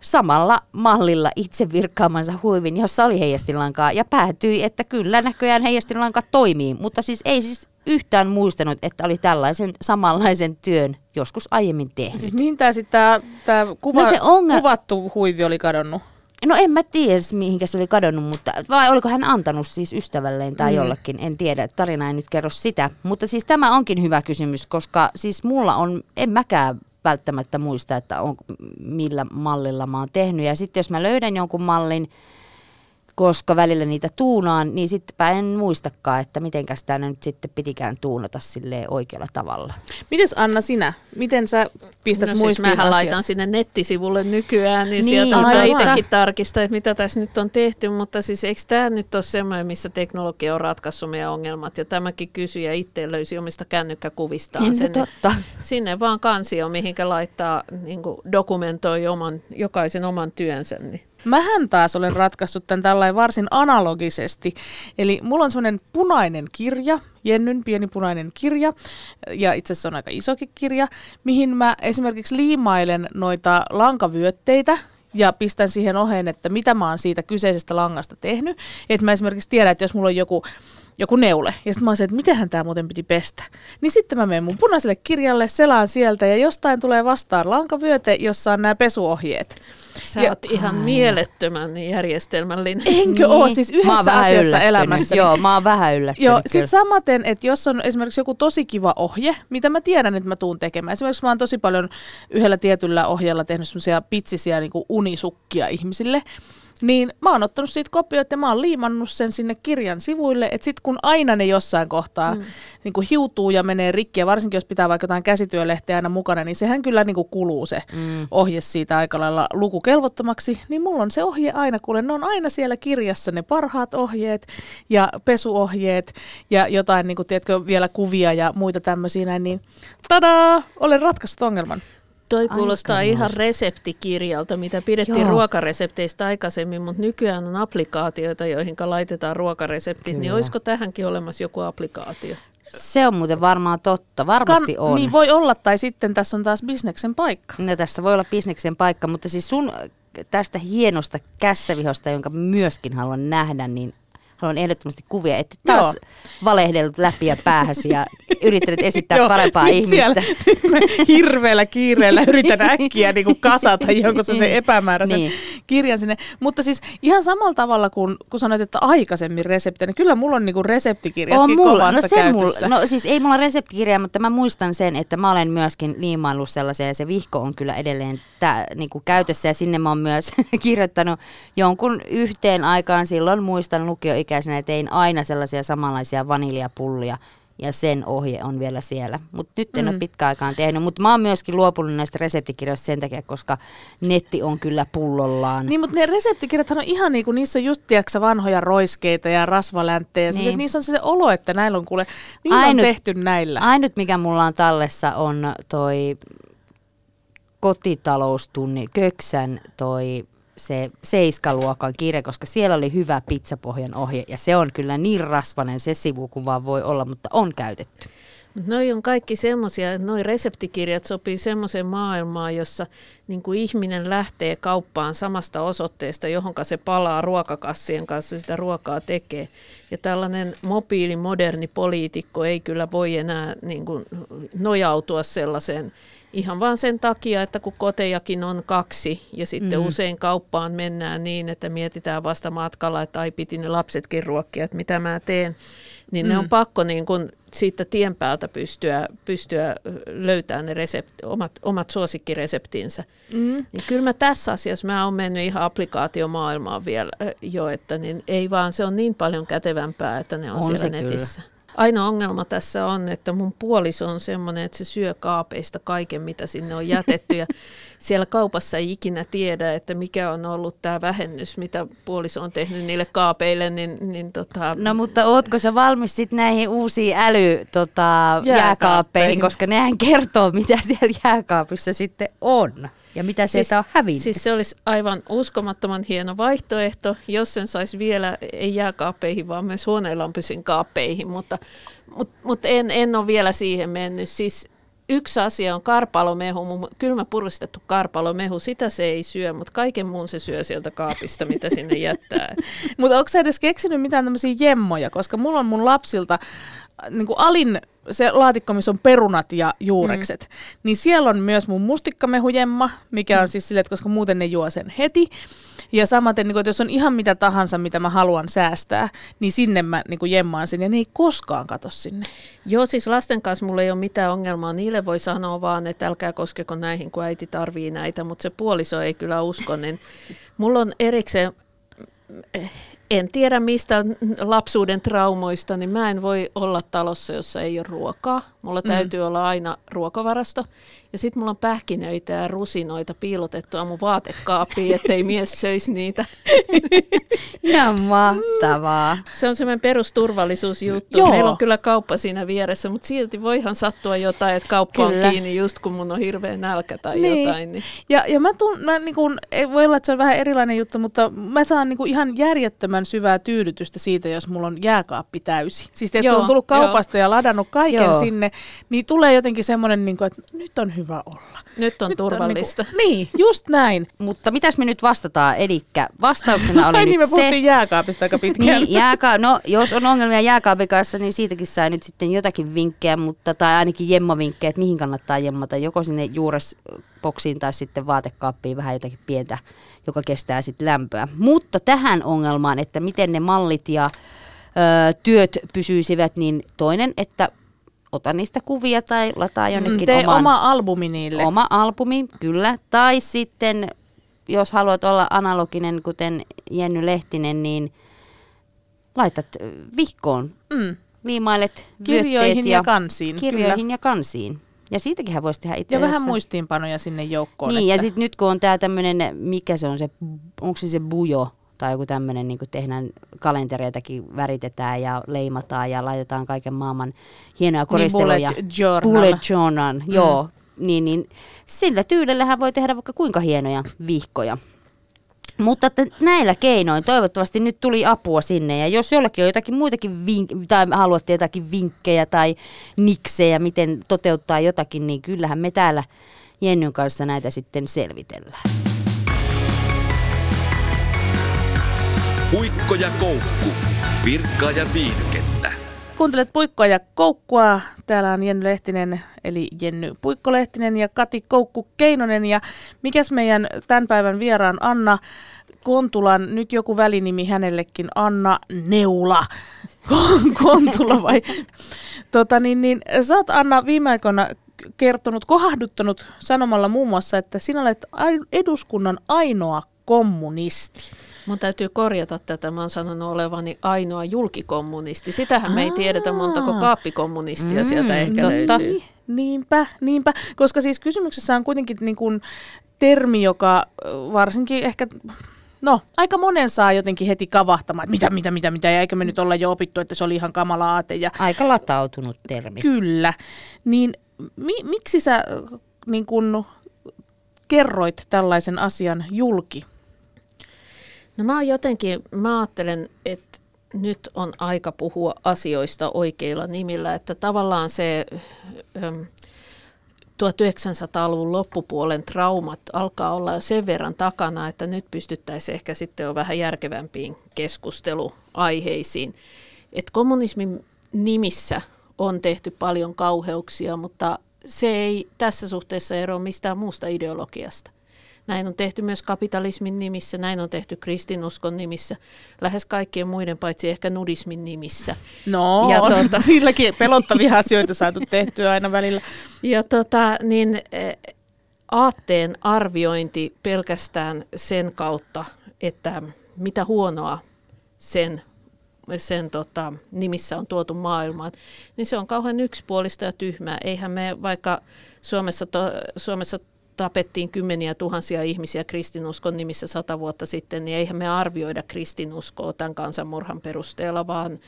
samalla mallilla itse virkkaamansa huivin, jossa oli heijastilankaa ja päätyi, että kyllä näköjään heijastilanka toimii, mutta siis ei siis yhtään muistanut, että oli tällaisen samanlaisen työn joskus aiemmin tehnyt. Siis mihin tämä sitten tämä kuva, no se onga... kuvattu huivi oli kadonnut? No en mä tiedä, mihinkä se oli kadonnut, mutta vai oliko hän antanut siis ystävälleen tai mm. jollekin, en tiedä, tarina ei nyt kerro sitä. Mutta siis tämä onkin hyvä kysymys, koska siis mulla on, en mäkään välttämättä muista, että on, millä mallilla mä oon tehnyt. Ja sitten jos mä löydän jonkun mallin, koska välillä niitä tuunaan, niin sittenpä en muistakaan, että miten tämä nyt sitten pitikään tuunata sille oikealla tavalla. Mites Anna sinä? Miten sä pistät no, muistiin siis mähän laitan sinne nettisivulle nykyään, niin, niin sieltä voi itsekin tarkistaa, että mitä tässä nyt on tehty, mutta siis eikö tämä nyt ole semmoinen, missä teknologia on ratkaissut meidän ongelmat, ja tämäkin kysyjä itse löysi omista kännykkäkuvistaan niin, sen, totta. sinne vaan kansio, mihinkä laittaa, niin dokumentoi oman, jokaisen oman työnsä, niin Mähän taas olen ratkaissut tämän tällainen varsin analogisesti. Eli mulla on semmoinen punainen kirja, Jennyn pieni punainen kirja, ja itse asiassa on aika isokin kirja, mihin mä esimerkiksi liimailen noita lankavyötteitä, ja pistän siihen oheen, että mitä mä oon siitä kyseisestä langasta tehnyt. Että mä esimerkiksi tiedän, että jos mulla on joku joku neule. Ja sitten mä olisin, että mitenhän tämä muuten piti pestä. Niin sitten mä menen mun punaiselle kirjalle, selaan sieltä ja jostain tulee vastaan lankavyöte, jossa on nämä pesuohjeet. Sä ja, oot ihan ai. mielettömän järjestelmällinen. Enkö niin. ole siis yhdessä asiassa elämässä? Joo, mä oon vähän yllättynyt. Joo, sit samaten, että jos on esimerkiksi joku tosi kiva ohje, mitä mä tiedän, että mä tuun tekemään. Esimerkiksi mä oon tosi paljon yhdellä tietyllä ohjella tehnyt semmoisia pitsisiä niin unisukkia ihmisille. Niin mä oon ottanut siitä kopioita ja mä oon liimannut sen sinne kirjan sivuille, että sit kun aina ne jossain kohtaa mm. niin kuin hiutuu ja menee rikki, ja varsinkin jos pitää vaikka jotain käsityölehteä aina mukana, niin sehän kyllä niin kuin kuluu se mm. ohje siitä aika lailla lukukelvottomaksi, niin mulla on se ohje aina, kuule, ne on aina siellä kirjassa ne parhaat ohjeet ja pesuohjeet ja jotain, niin kuin, tiedätkö, vielä kuvia ja muita tämmöisiä niin tadaa, olen ratkaissut ongelman. Toi kuulostaa Aika ihan reseptikirjalta, mitä pidettiin Joo. ruokaresepteistä aikaisemmin, mutta nykyään on applikaatioita, joihin laitetaan ruokareseptit, niin Kyllä. niin olisiko tähänkin olemassa joku applikaatio? Se on muuten varmaan totta, varmasti kan, on. Niin voi olla, tai sitten tässä on taas bisneksen paikka. No tässä voi olla bisneksen paikka, mutta siis sun tästä hienosta kässävihosta, jonka myöskin haluan nähdä, niin haluan ehdottomasti kuvia, että taas Joo. valehdellut läpi ja päähäsi ja yrittänyt esittää Joo, parempaa nyt ihmistä. Siellä, nyt mä hirveällä kiireellä yritän äkkiä niin kuin kasata jonkun se Niin. epämääräisen Niin. kirjan sinne. Mutta siis ihan samalla tavalla kuin kun sanoit, että aikaisemmin reseptejä, niin kyllä mulla on niin kuin reseptikirjatkin On mulla, kovassa no, se käytössä. mulla, no siis ei mulla reseptikirjaa, mutta mä muistan sen, että mä olen myöskin liimaillut sellaisia ja se vihko on kyllä edelleen tää, niinku käytössä ja sinne mä oon myös kirjoittanut jonkun yhteen aikaan silloin muistan lukioikäisenä tein aina sellaisia samanlaisia vaniljapullia ja sen ohje on vielä siellä. Mutta nyt en mm. ole pitkään aikaan tehnyt, mutta mä oon myöskin luopunut näistä reseptikirjoista sen takia, koska netti on kyllä pullollaan. Niin, mutta ne reseptikirjathan on ihan niin kuin, niissä on just tiedätkö, vanhoja roiskeita ja rasvalänttejä. Niin. Niissä on se olo, että näillä on kuule, niillä on Ainut- tehty näillä. Ainut, mikä mulla on tallessa, on toi kotitaloustunni, Köksän toi se seiskaluokan kirja, koska siellä oli hyvä pizzapohjan ohje ja se on kyllä niin rasvanen se sivu kuin vaan voi olla, mutta on käytetty. Noi on kaikki semmoisia, että noi reseptikirjat sopii semmoiseen maailmaan, jossa niin kuin ihminen lähtee kauppaan samasta osoitteesta, johon se palaa ruokakassien kanssa sitä ruokaa tekee. Ja tällainen mobiili, moderni poliitikko ei kyllä voi enää niin kuin nojautua sellaiseen ihan vaan sen takia, että kun kotejakin on kaksi ja sitten mm. usein kauppaan mennään niin, että mietitään vasta matkalla, että ai piti ne lapsetkin ruokkia, että mitä mä teen, niin mm. ne on pakko niin kun siitä tien päältä pystyä, pystyä löytämään ne resept, omat, omat suosikkireseptinsä. Mm. Niin kyllä mä tässä asiassa mä oon mennyt ihan applikaatiomaailmaan vielä jo, että niin ei vaan se on niin paljon kätevämpää, että ne on, On siellä netissä. Ainoa ongelma tässä on, että mun puoliso on semmoinen, että se syö kaapeista kaiken, mitä sinne on jätetty. Ja siellä kaupassa ei ikinä tiedä, että mikä on ollut tämä vähennys, mitä puoliso on tehnyt niille kaapeille. Niin, niin tota, No mutta ootko sä valmis sitten näihin uusiin äly tota, Jääkaappeihin. koska nehän kertoo, mitä siellä jääkaapissa sitten on ja mitä sieltä on hävinnyt. Siis se olisi aivan uskomattoman hieno vaihtoehto, jos sen saisi vielä, ei jääkaappeihin, vaan myös huoneenlampuisiin kaappeihin, mutta, mutta, mutta en, en ole vielä siihen mennyt. Siis yksi asia on karpalomehu, kylmä puristettu karpalomehu, sitä se ei syö, mutta kaiken muun se syö sieltä kaapista, mitä sinne jättää. Mutta onko sä edes keksinyt mitään tämmöisiä jemmoja? Koska mulla on mun lapsilta niin kuin alin se laatikko, missä on perunat ja juurekset, mm. niin siellä on myös mun mustikkamehujemma, mikä on siis silleen, että koska muuten ne juo sen heti. Ja samaten, niin kuin, että jos on ihan mitä tahansa, mitä mä haluan säästää, niin sinne mä niin kuin jemmaan sen, ja ne ei koskaan kato sinne. Joo, siis lasten kanssa mulla ei ole mitään ongelmaa. Niille voi sanoa vaan, että älkää koskeko näihin, kun äiti tarvii näitä, mutta se puoliso ei kyllä usko. Niin mulla on erikseen, en tiedä mistä lapsuuden traumoista, niin mä en voi olla talossa, jossa ei ole ruokaa. Mulla täytyy olla aina ruokavarasto. Ja sitten mulla on pähkinöitä ja rusinoita piilotettua mun vaatekaappiin, ettei mies söisi niitä. Ihan mahtavaa. Se on semmoinen perusturvallisuusjuttu. Joo. Meillä on kyllä kauppa siinä vieressä, mutta silti voihan sattua jotain, että kauppa Kyllä. on kiinni just kun mun on hirveä nälkä tai Niin. jotain. Niin. Ja, ja mä tuun, mä niin kun, voi olla, että se on vähän erilainen juttu, mutta mä saan niin ihan järjettömän syvää tyydytystä siitä, jos mulla on jääkaappi täysi. Siis että Joo, on tullut kaupasta ja ladannut kaiken Joo. sinne, niin tulee jotenkin semmoinen, niin kuin, että nyt on hyvä olla. Nyt on Nyt turvallista. On niin, kuin, niin, just näin. Mutta mitäs me nyt vastataan? Eli vastauksena oli Ai nyt niin, me se... puhuttiin jääkaapista aika pitkään. Niin, jääka- no, jos on ongelmia jääkaapin kanssa, niin siitäkin sai nyt sitten jotakin vinkkejä, mutta, tai ainakin jemmavinkkejä, että mihin kannattaa jemmata, joko sinne juuresboksiin tai sitten vaatekaappiin vähän jotakin pientä, joka kestää sitten lämpöä. Mutta tähän ongelmaan, että miten ne mallit ja ö, työt pysyisivät, niin toinen, että ota niistä kuvia tai lataa jonnekin Mm, Tee oman, oma albumi niille. Oma albumi, kyllä. Tai sitten, jos haluat olla analoginen, kuten Jenny Lehtinen, niin laitat vihkoon. Mm. Liimailet Kirjoihin vyötteet ja kansiin, Kirjoihin kyllä. ja kansiin. Ja siitäkin voisi tehdä itse Ja vähän muistiinpanoja sinne joukkoon. Niin, ja että- sitten nyt kun on tämä tämmöinen, mikä se on se, onko se se bujo tai joku tämmöinen, niin kuin tehdään kalentereitakin, väritetään ja leimataan ja laitetaan kaiken maailman hienoja koristeluja. Niin, bullet journal. Bullet journal, mm. joo. Niin, niin sillä tyylillähän voi tehdä vaikka kuinka hienoja vihkoja. Mutta että näillä keinoin toivottavasti nyt tuli apua sinne ja jos jollekin on jotakin muitakin vink- tai haluatte jotakin vinkkejä tai niksejä, miten toteuttaa jotakin, niin kyllähän me täällä Jennyn kanssa näitä sitten selvitellään. Puikko ja koukku. Virkkaa ja viihdykettä. Kuuntelet Puikkoa ja Koukkua. Täällä on Jenny Lehtinen, eli Jenny Puikko-Lehtinen ja Kati Koukku-Keinonen. Ja mikäs meidän tämän päivän vieraan Anna Kontulan, nyt joku välinimi hänellekin, Anna Neula. Kontula vai? Tota, niin, niin, sä oot Anna viime aikoina kertonut, kohahduttanut sanomalla muun muassa, että sinä olet eduskunnan ainoa kommunisti. Mun täytyy korjata tätä. Mä oon sanonut olevani ainoa julkikommunisti. Sitähän me ei tiedetä montako kaappikommunistia mm, sieltä ehkä totta. löytyy. Niinpä, niinpä. Koska siis kysymyksessä on kuitenkin niin kuin termi, joka varsinkin ehkä No, aika monen saa jotenkin heti kavahtamaan, että mitä, mitä, mitä, mitä, ja eikö me nyt olla jo opittu, että se oli ihan kamala aate. Ja... Aika latautunut termi. Kyllä. Niin mi- miksi sä niin kun, kerroit tällaisen asian julki? No mä jotenkin, mä ajattelen, että nyt on aika puhua asioista oikeilla nimillä, että tavallaan se... Ähm, 1900-luvun loppupuolen traumat alkaa olla jo sen verran takana, että nyt pystyttäisiin ehkä sitten jo vähän järkevämpiin keskusteluaiheisiin. Et kommunismin nimissä on tehty paljon kauheuksia, mutta se ei tässä suhteessa eroa mistään muusta ideologiasta. Näin on tehty myös kapitalismin nimissä, näin on tehty kristinuskon nimissä, lähes kaikkien muiden paitsi ehkä nudismin nimissä. No, ja on tuota, silläkin pelottavia asioita saatu tehtyä aina välillä. Ja tota, niin, e, aatteen arviointi pelkästään sen kautta, että mitä huonoa sen sen tota, nimissä on tuotu maailmaan, niin se on kauhean yksipuolista ja tyhmää. Eihän me vaikka Suomessa, to, Suomessa tapettiin kymmeniä tuhansia ihmisiä kristinuskon nimissä sata vuotta sitten, niin eihän me arvioida kristinuskoa tämän kansanmurhan perusteella, vaan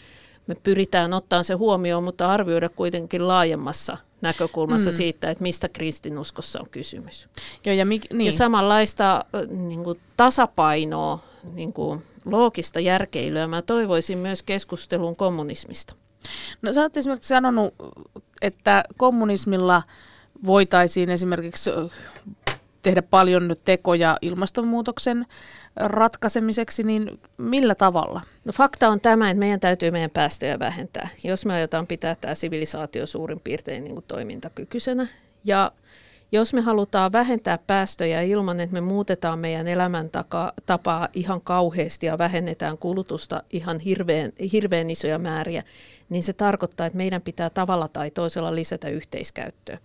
me pyritään ottamaan se huomioon, mutta arvioida kuitenkin laajemmassa näkökulmassa mm. siitä, että mistä kristinuskossa on kysymys. Joo, ja, mik, niin. ja samanlaista niin kuin tasapainoa, niin kuin loogista järkeilyä mä toivoisin myös keskustelun kommunismista. No sä oot esimerkiksi sanonut, että kommunismilla – voitaisiin esimerkiksi tehdä paljon tekoja ilmastonmuutoksen ratkaisemiseksi, niin millä tavalla? No fakta on tämä, että meidän täytyy meidän päästöjä vähentää, jos me aiotaan pitää tämä sivilisaatio suurin piirtein niin kuin toimintakykyisenä. Ja jos me halutaan vähentää päästöjä ilman, että me muutetaan meidän elämäntapaa ihan kauheasti ja vähennetään kulutusta ihan hirveän, hirveän isoja määriä, niin se tarkoittaa, että meidän pitää tavalla tai toisella lisätä yhteiskäyttöä.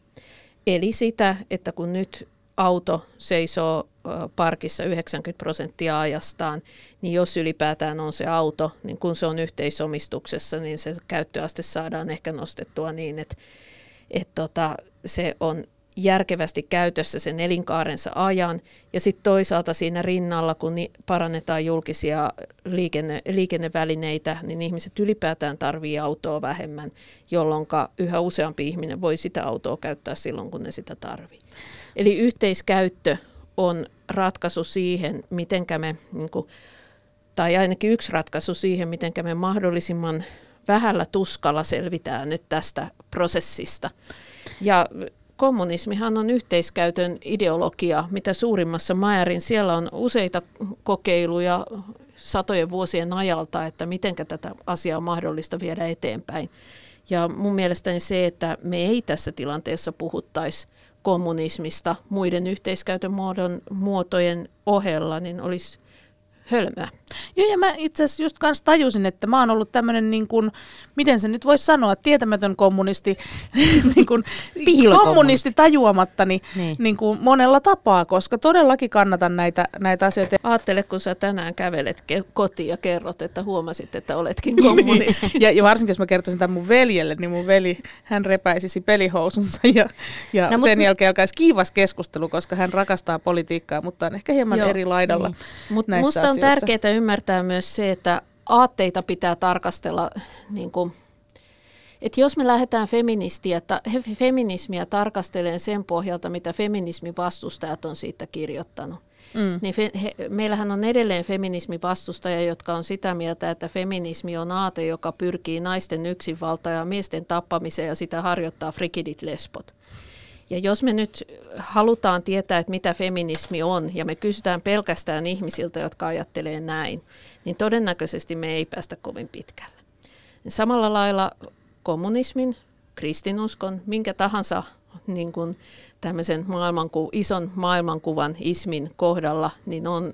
Eli sitä, että kun nyt auto seisoo parkissa 90 prosenttia ajastaan, niin jos ylipäätään on se auto, niin kun se on yhteisomistuksessa, niin se käyttöaste saadaan ehkä nostettua niin, että, että tota, se on järkevästi käytössä sen elinkaarensa ajan. Ja sitten toisaalta siinä rinnalla, kun parannetaan julkisia liikenne, liikennevälineitä, niin ihmiset ylipäätään tarvii autoa vähemmän, jolloin yhä useampi ihminen voi sitä autoa käyttää silloin, kun ne sitä tarvii. Eli yhteiskäyttö on ratkaisu siihen, miten me, niin kuin, tai ainakin yksi ratkaisu siihen, miten me mahdollisimman vähällä tuskalla selvitään nyt tästä prosessista. Ja kommunismihan on yhteiskäytön ideologia, mitä suurimmassa määrin. Siellä on useita kokeiluja satojen vuosien ajalta, että miten tätä asiaa on mahdollista viedä eteenpäin. Ja mun mielestäni se, että me ei tässä tilanteessa puhuttaisi kommunismista muiden yhteiskäytön muotojen ohella, niin olisi hölmöä. Joo, ja mä itse asiassa just kanssa tajusin, että mä oon ollut tämmöinen, niin kuin, miten se nyt voisi sanoa, tietämätön kommunisti, niin kuin, kommunisti tajuamattani niin. Niin kuin monella tapaa, koska todellakin kannatan näitä, näitä asioita. Aattele, kun sä tänään kävelet ke- kotiin ja kerrot, että huomasit, että oletkin niin. kommunisti. ja, ja varsinkin, jos mä kertoisin tämän mun veljelle, niin mun veli, hän repäisisi pelihousunsa ja, ja no, sen mut, jälkeen alkaisi kiivas keskustelu, koska hän rakastaa politiikkaa, mutta on ehkä hieman joo, eri laidalla niin. Mut näissä musta on tärkeää ymmärtää myös se, että aatteita pitää tarkastella, niin kuin, että jos me lähdetään feministiä, ta, feminismiä tarkastelemaan sen pohjalta, mitä feminismin vastustajat on siitä kirjoittanut, Mm. Niin fe, he, meillähän on edelleen feminismin vastustajia, jotka on sitä mieltä, että feminismi on aate, joka pyrkii naisten yksinvaltaan ja miesten tappamiseen ja sitä harjoittaa frikidit lesbot. Ja jos me nyt halutaan tietää, että mitä feminismi on, ja me kysytään pelkästään ihmisiltä, jotka ajattelee näin, niin todennäköisesti me ei päästä kovin pitkälle. Samalla lailla kommunismin, kristinuskon, minkä tahansa niin kuin tämmöisen maailmanku, ison maailmankuvan ismin kohdalla, niin on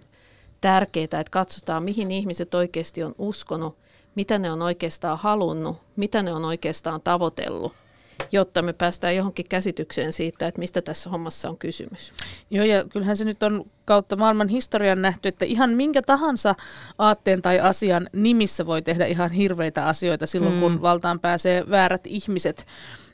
tärkeää, että katsotaan, mihin ihmiset oikeasti on uskonut, mitä ne on oikeastaan halunnut, mitä ne on oikeastaan tavoitellut jotta me päästään johonkin käsitykseen siitä, että mistä tässä hommassa on kysymys. Joo, ja kyllähän se nyt on kautta maailman historian nähty, että ihan minkä tahansa aatteen tai asian nimissä voi tehdä ihan hirveitä asioita silloin, mm. kun valtaan pääsee väärät ihmiset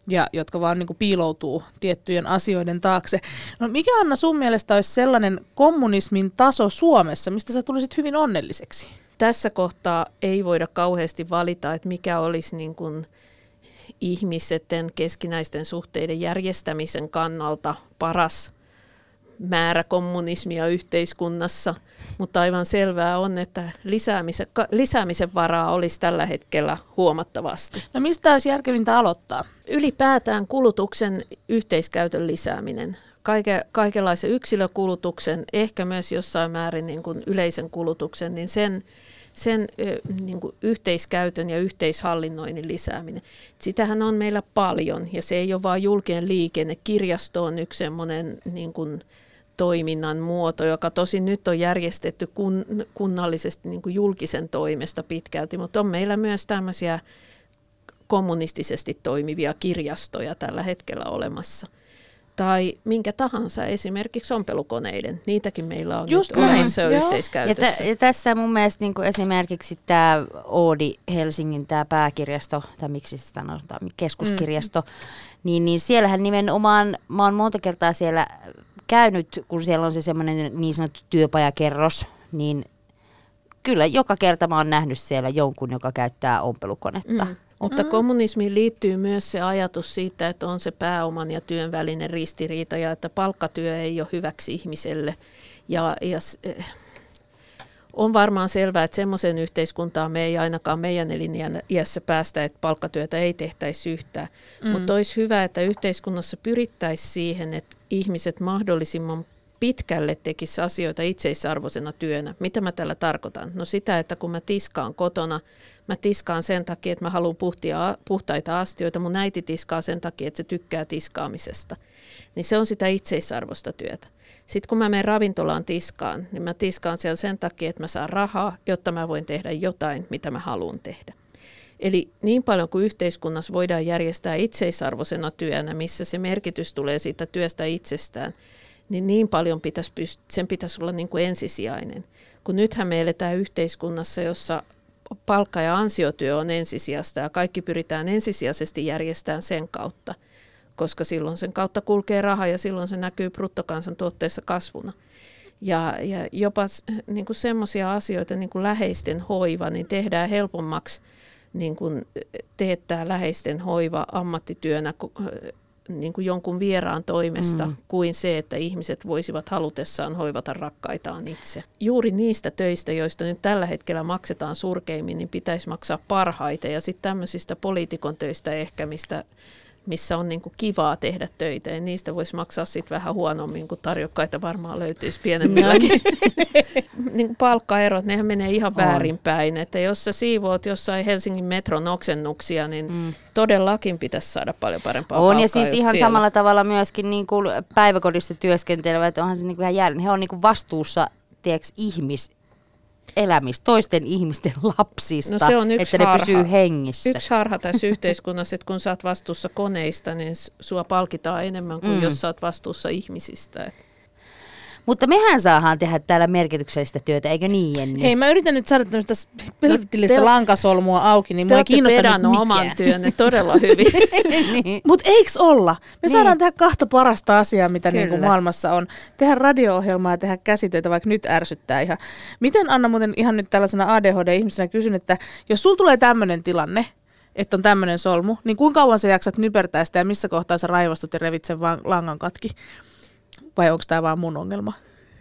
ja jotka vaan niin kuin piiloutuu tiettyjen asioiden taakse. No mikä Anna sun mielestä olisi sellainen kommunismin taso Suomessa, mistä sä tulisit hyvin onnelliseksi? Tässä kohtaa ei voida kauheasti valita, että mikä olisi niin kuin ihmisten keskinäisten suhteiden järjestämisen kannalta paras määrä kommunismia yhteiskunnassa, mutta aivan selvää on, että lisäämisen, lisäämisen varaa olisi tällä hetkellä huomattavasti. No mistä olisi järkevintä aloittaa? Ylipäätään kulutuksen yhteiskäytön lisääminen. Kaike, kaikenlaisen yksilökulutuksen, ehkä myös jossain määrin niin kuin yleisen kulutuksen, niin sen sen niin kuin yhteiskäytön ja yhteishallinnoinnin lisääminen. Sitähän on meillä paljon ja se ei ole vain julkinen liikenne. Kirjasto on yksi sellainen niin kuin, toiminnan muoto, joka tosi nyt on järjestetty kun, kunnallisesti niin kuin julkisen toimesta pitkälti, mutta on meillä myös tämmöisiä kommunistisesti toimivia kirjastoja tällä hetkellä olemassa – tai minkä tahansa, esimerkiksi ompelukoneiden. Niitäkin meillä on Just nyt olemassa jo yhteiskäytössä. Ja, t- ja tässä mun mielestä niin esimerkiksi tämä Oodi Helsingin tämä pääkirjasto, tai miksi sitä sanotaan, keskuskirjasto, mm. niin, niin siellähän nimenomaan, mä oon monta kertaa siellä käynyt, kun siellä on se semmoinen niin sanottu työpajakerros, niin kyllä joka kerta mä oon nähnyt siellä jonkun, joka käyttää ompelukonetta. Mm. Mutta mm. kommunismiin liittyy myös se ajatus siitä, että on se pääoman ja työn välinen ristiriita ja että palkkatyö ei ole hyväksi ihmiselle. Ja, ja eh, on varmaan selvää, että semmoisen yhteiskuntaan me ei ainakaan meidän eliniässä päästä, että palkkatyötä ei tehtäisi yhtään. Mm. Mutta olisi hyvä, että yhteiskunnassa pyrittäisiin siihen, että ihmiset mahdollisimman pitkälle tekisi asioita itseisarvoisena työnä. Mitä mä tällä tarkoitan? No sitä, että kun mä tiskaan kotona, Mä tiskaan sen takia, että mä haluan puhtia, puhtaita astioita. Mun äiti tiskaa sen takia, että se tykkää tiskaamisesta. Niin se on sitä itseisarvosta työtä. Sitten kun mä menen ravintolaan tiskaan, niin mä tiskaan siellä sen takia, että mä saan rahaa, jotta mä voin tehdä jotain, mitä mä haluan tehdä. Eli niin paljon kuin yhteiskunnassa voidaan järjestää itseisarvoisena työnä, missä se merkitys tulee siitä työstä itsestään, niin niin paljon pitäisi pyst- sen pitäisi olla niin kuin ensisijainen. Kun nythän me eletään yhteiskunnassa, jossa palkka- ja ansiotyö on ensisijasta ja kaikki pyritään ensisijaisesti järjestämään sen kautta, koska silloin sen kautta kulkee raha ja silloin se näkyy bruttokansantuotteessa kasvuna. Ja, ja jopa niin kuin semmoisia asioita, niin kuin läheisten hoiva, niin tehdään helpommaksi niin kuin teettää läheisten hoiva ammattityönä niin kuin jonkun vieraan toimesta mm. kuin se, että ihmiset voisivat halutessaan hoivata rakkaitaan itse. Juuri niistä töistä, joista nyt tällä hetkellä maksetaan surkeimmin, niin pitäisi maksaa parhaita. Ja sitten tämmöisistä poliitikon töistä ehkä, mistä missä on niin kuin kivaa tehdä töitä, ja niistä voisi maksaa sitten vähän huonommin, kun tarjokkaita varmaan löytyisi pienemmilläkin. niin kuin palkkaerot, nehän menee ihan väärinpäin, että jos sä siivoot jossain Helsingin metron oksennuksia, niin mm. todellakin pitäisi saada paljon parempaa On, ja siis ihan siellä. samalla tavalla myöskin niin kuin päiväkodissa työskentelevät, onhan se niin kuin ihan jälleen, he on niin kuin vastuussa tiedätkö, ihmis, elämistä, toisten ihmisten lapsista, no se on yksi että harha. ne pysyy hengissä. Yksi harha tässä yhteiskunnassa, että kun sä oot vastuussa koneista, niin sua palkitaan enemmän kuin mm. jos sä oot vastuussa ihmisistä. Että mutta mehän saadaan tehdä täällä merkityksellistä työtä, eikö niin Jenni? Hei, mä yritän nyt saada tämmöistä pelvittillistä no, lankasolmua auki, niin mua ei kiinnosta nyt mikään. oman työnne todella hyvin. niin. Mutta eiks olla? Me niin. saadaan tehdä kahta parasta asiaa, mitä niinku maailmassa on. Tehdä radio-ohjelmaa ja tehdä käsitöitä, vaikka nyt ärsyttää ihan. Miten Anna muuten ihan nyt tällaisena ADHD-ihmisenä kysyn, että jos sul tulee tämmöinen tilanne, että on tämmöinen solmu, niin kuinka kauan sä jaksat nypertää sitä ja missä kohtaa sä raivostut ja revit sen langan katki? Vai onko tämä vaan mun ongelma?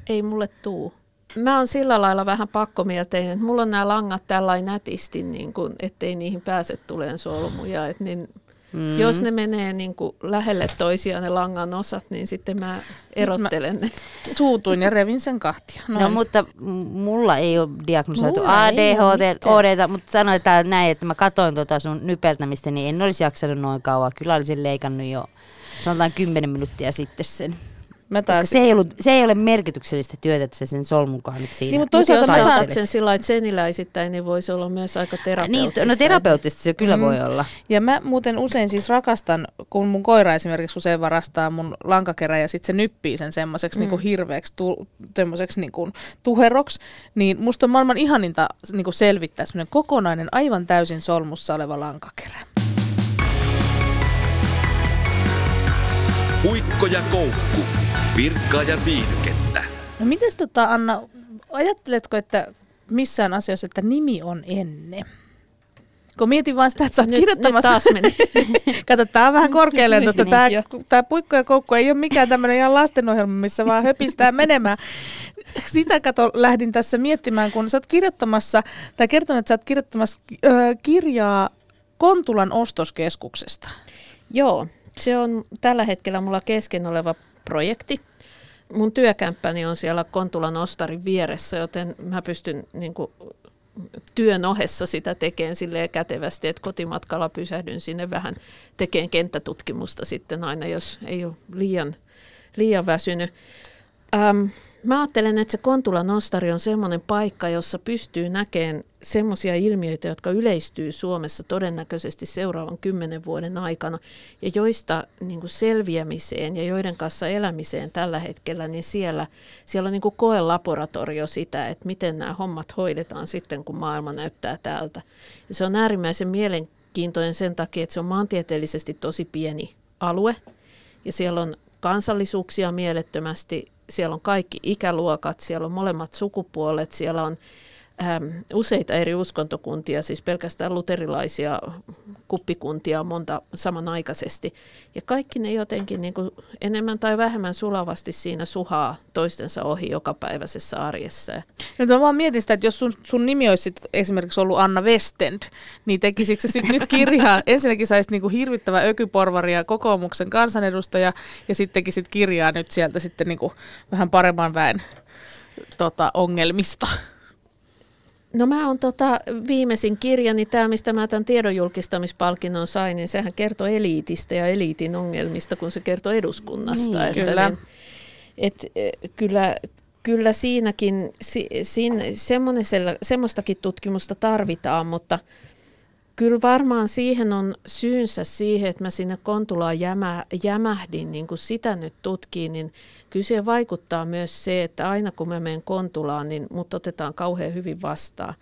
Ei mulle tuu. Mä oon sillä lailla vähän pakkomielteinen, että mulla on nämä langat tällainen nätisti, niin kun, ettei niihin pääse tuleen solmuja. Et niin, Mm. Jos ne menee niin kuin lähelle toisiaan ne langan osat, niin sitten mä erottelen mä ne. Suutuin ja revin sen kahtia. Noin. No mutta mulla ei ole diagnosoitu ADHD, mutta sanoin näin, että mä katoin tuota sun nypeltämistä, niin en olisi jaksanut noin kauan. Kyllä olisin leikannut jo sanotaan 10 minuuttia sitten sen. Mä taas... Koska se ei, ollut, se ei ole merkityksellistä työtä, että se sen solmukaan nyt siinä. Niin, mutta toisaalta Mut jos saat sen sillä että seniläisittäin, niin voisi olla myös aika terapeuttista. Niin, no terapeuttista se kyllä mm. voi olla. Ja mä muuten usein siis rakastan, kun mun koira esimerkiksi usein varastaa mun lankakerä ja sitten se nyppii sen semmoiseksi mm. niin hirveäksi tu, niin kuin tuheroksi, niin musta on maailman ihaninta niin kuin selvittää semmoinen kokonainen, aivan täysin solmussa oleva lankakerä. Puikko ja koukku. Virkkaa ja viihdykettä. No mites tota Anna, ajatteletko, että missään asiassa, että nimi on enne? Kun mietin vaan sitä, että sä oot nyt, kirjoittamassa. Nyt taas meni. Kato, tää on vähän korkealentoista. Niin, tää, tää puikko ja koukku ei ole mikään tämmöinen ihan lastenohjelma, missä vaan höpistää menemään. Sitä kato, lähdin tässä miettimään, kun sä oot kirjoittamassa, tai kertonut, että sä oot kirjoittamassa äh, kirjaa Kontulan ostoskeskuksesta. Joo, se on tällä hetkellä mulla kesken oleva projekti. Mun työkämppäni on siellä Kontulan Ostarin vieressä, joten mä pystyn niin kuin, työn ohessa sitä tekemään silleen kätevästi, että kotimatkalla pysähdyn sinne vähän tekemään kenttätutkimusta sitten aina, jos ei ole liian, liian väsynyt. Ähm, mä ajattelen, että se Kontulan nostari on semmoinen paikka, jossa pystyy näkemään semmoisia ilmiöitä, jotka yleistyy Suomessa todennäköisesti seuraavan kymmenen vuoden aikana, ja joista niin kuin selviämiseen ja joiden kanssa elämiseen tällä hetkellä, niin siellä, siellä on niin koelaboratorio sitä, että miten nämä hommat hoidetaan sitten, kun maailma näyttää täältä. Ja se on äärimmäisen mielenkiintoinen sen takia, että se on maantieteellisesti tosi pieni alue, ja siellä on kansallisuuksia mielettömästi, siellä on kaikki ikäluokat, siellä on molemmat sukupuolet, siellä on useita eri uskontokuntia, siis pelkästään luterilaisia kuppikuntia monta samanaikaisesti. Ja kaikki ne jotenkin niin kuin enemmän tai vähemmän sulavasti siinä suhaa toistensa ohi jokapäiväisessä arjessa. No, mä vaan mietin sitä, että jos sun, sun nimi olisi esimerkiksi ollut Anna Westend, niin tekisikö sit nyt kirjaa? Ensinnäkin saisit niin hirvittävä ökyporvari ja kokoomuksen kansanedustaja, ja sitten tekisit kirjaa nyt sieltä sitten niin kuin vähän paremman väen tota, ongelmista. No mä oon tota, viimeisin kirjani, tämä mistä mä tämän tiedonjulkistamispalkinnon sain, niin sehän kertoo eliitistä ja eliitin ongelmista, kun se kertoo eduskunnasta. Niin, että kyllä. Niin, et, e, kyllä, kyllä siinäkin, si, siinä, semmoistakin tutkimusta tarvitaan, mutta – Kyllä varmaan siihen on syynsä siihen, että mä sinne Kontulaan jämä, jämähdin, niin kuin sitä nyt tutkiin, niin kyllä siihen vaikuttaa myös se, että aina kun mä menen Kontulaan, niin mut otetaan kauhean hyvin vastaan.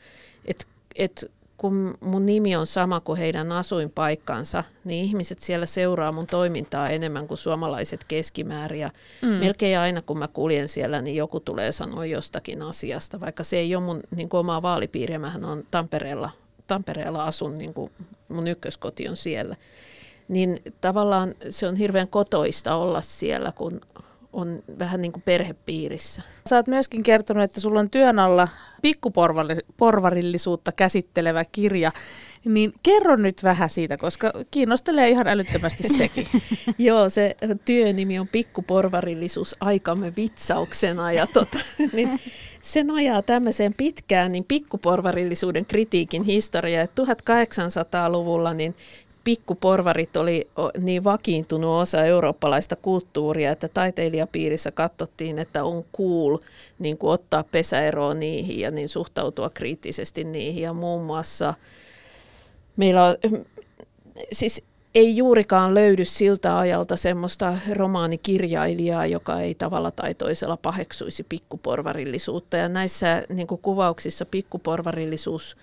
Et, et kun mun nimi on sama kuin heidän asuinpaikkansa, niin ihmiset siellä seuraa mun toimintaa enemmän kuin suomalaiset keskimäärin. Ja mm. melkein aina kun mä kuljen siellä, niin joku tulee sanoa jostakin asiasta, vaikka se ei ole mun niin omaa vaalipiiriä. Mähän on Tampereella Tampereella asun, niin kuin mun ykköskoti on siellä. Niin tavallaan se on hirveän kotoista olla siellä, kun on vähän niin kuin perhepiirissä. Sä oot myöskin kertonut, että sulla on työn alla pikkuporvarillisuutta käsittelevä kirja. Niin kerro nyt vähän siitä, koska kiinnostelee ihan älyttömästi sekin. Joo, se työnimi on Pikkuporvarillisuus aikamme vitsauksena. Ja tota, niin se nojaa tämmöiseen pitkään niin pikkuporvarillisuuden kritiikin historiaan. 1800-luvulla niin pikkuporvarit oli niin vakiintunut osa eurooppalaista kulttuuria, että taiteilijapiirissä katsottiin, että on cool niin kuin ottaa pesäeroa niihin ja niin suhtautua kriittisesti niihin. Ja muun muassa meillä on, siis ei juurikaan löydy siltä ajalta semmoista romaanikirjailijaa, joka ei tavalla tai toisella paheksuisi pikkuporvarillisuutta. Ja näissä niin kuvauksissa pikkuporvarillisuus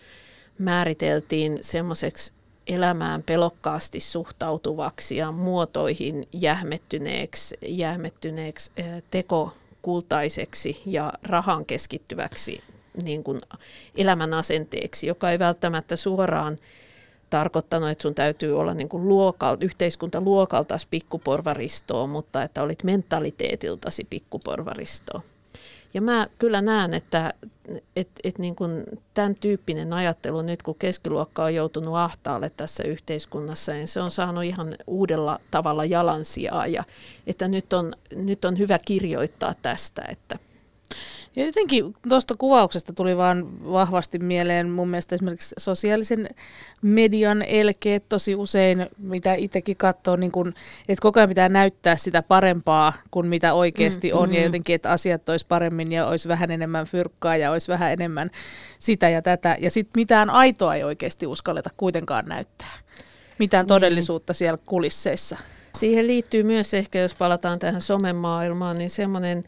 määriteltiin semmoiseksi elämään pelokkaasti suhtautuvaksi ja muotoihin jähmettyneeksi, jähmettyneeksi tekokultaiseksi ja rahan keskittyväksi niin kuin elämän asenteeksi, joka ei välttämättä suoraan tarkoittanut, että sun täytyy olla niin kuin luokal, yhteiskuntaluokaltasi pikkuporvaristoa, mutta että olit mentaliteetiltasi pikkuporvaristoa. Ja mä kyllä näen, että et, et niin kuin tämän tyyppinen ajattelu nyt, kun keskiluokka on joutunut ahtaalle tässä yhteiskunnassa, niin se on saanut ihan uudella tavalla jalansijaa ja että nyt on, nyt on hyvä kirjoittaa tästä, että – ja jotenkin tuosta kuvauksesta tuli vaan vahvasti mieleen mun mielestä esimerkiksi sosiaalisen median elkeet tosi usein, mitä itsekin katsoo, niin kun, että koko ajan pitää näyttää sitä parempaa kuin mitä oikeasti mm, on mm. ja jotenkin, että asiat olisi paremmin ja olisi vähän enemmän fyrkkaa ja olisi vähän enemmän sitä ja tätä. Ja sitten mitään aitoa ei oikeasti uskalleta kuitenkaan näyttää. Mitään mm. todellisuutta siellä kulisseissa. Siihen liittyy myös ehkä, jos palataan tähän somemaailmaan, niin semmoinen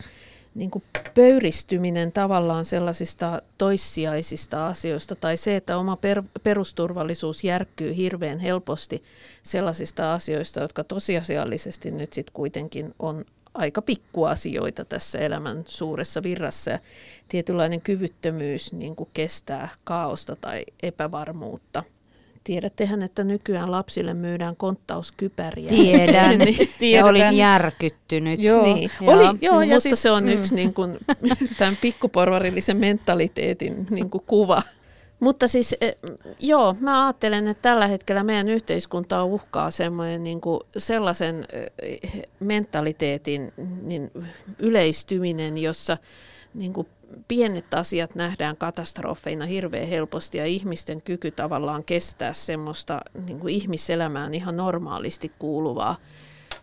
niin kuin pöyristyminen tavallaan sellaisista toissijaisista asioista tai se, että oma per, perusturvallisuus järkkyy hirveän helposti sellaisista asioista, jotka tosiasiallisesti nyt sitten kuitenkin on aika pikkuasioita tässä elämän suuressa virrassa. Ja tietynlainen kyvyttömyys niin kuin kestää kaaosta tai epävarmuutta – Tiedättehän, että nykyään lapsille myydään konttauskypäriä. Tiedän, niin, ja olin järkyttynyt. Joo, niin. Oli, joo ja siis, se on mm. yksi niin kuin, tämän pikkuporvarillisen mentaliteetin niin kuin kuva. Mutta siis eh, joo, mä ajattelen, että tällä hetkellä meidän yhteiskuntaa uhkaa semmoinen niin kuin sellaisen eh, mentaliteetin niin yleistyminen, jossa niin kuin pienet asiat nähdään katastrofeina hirveän helposti ja ihmisten kyky tavallaan kestää semmoista niin kuin ihmiselämään ihan normaalisti kuuluvaa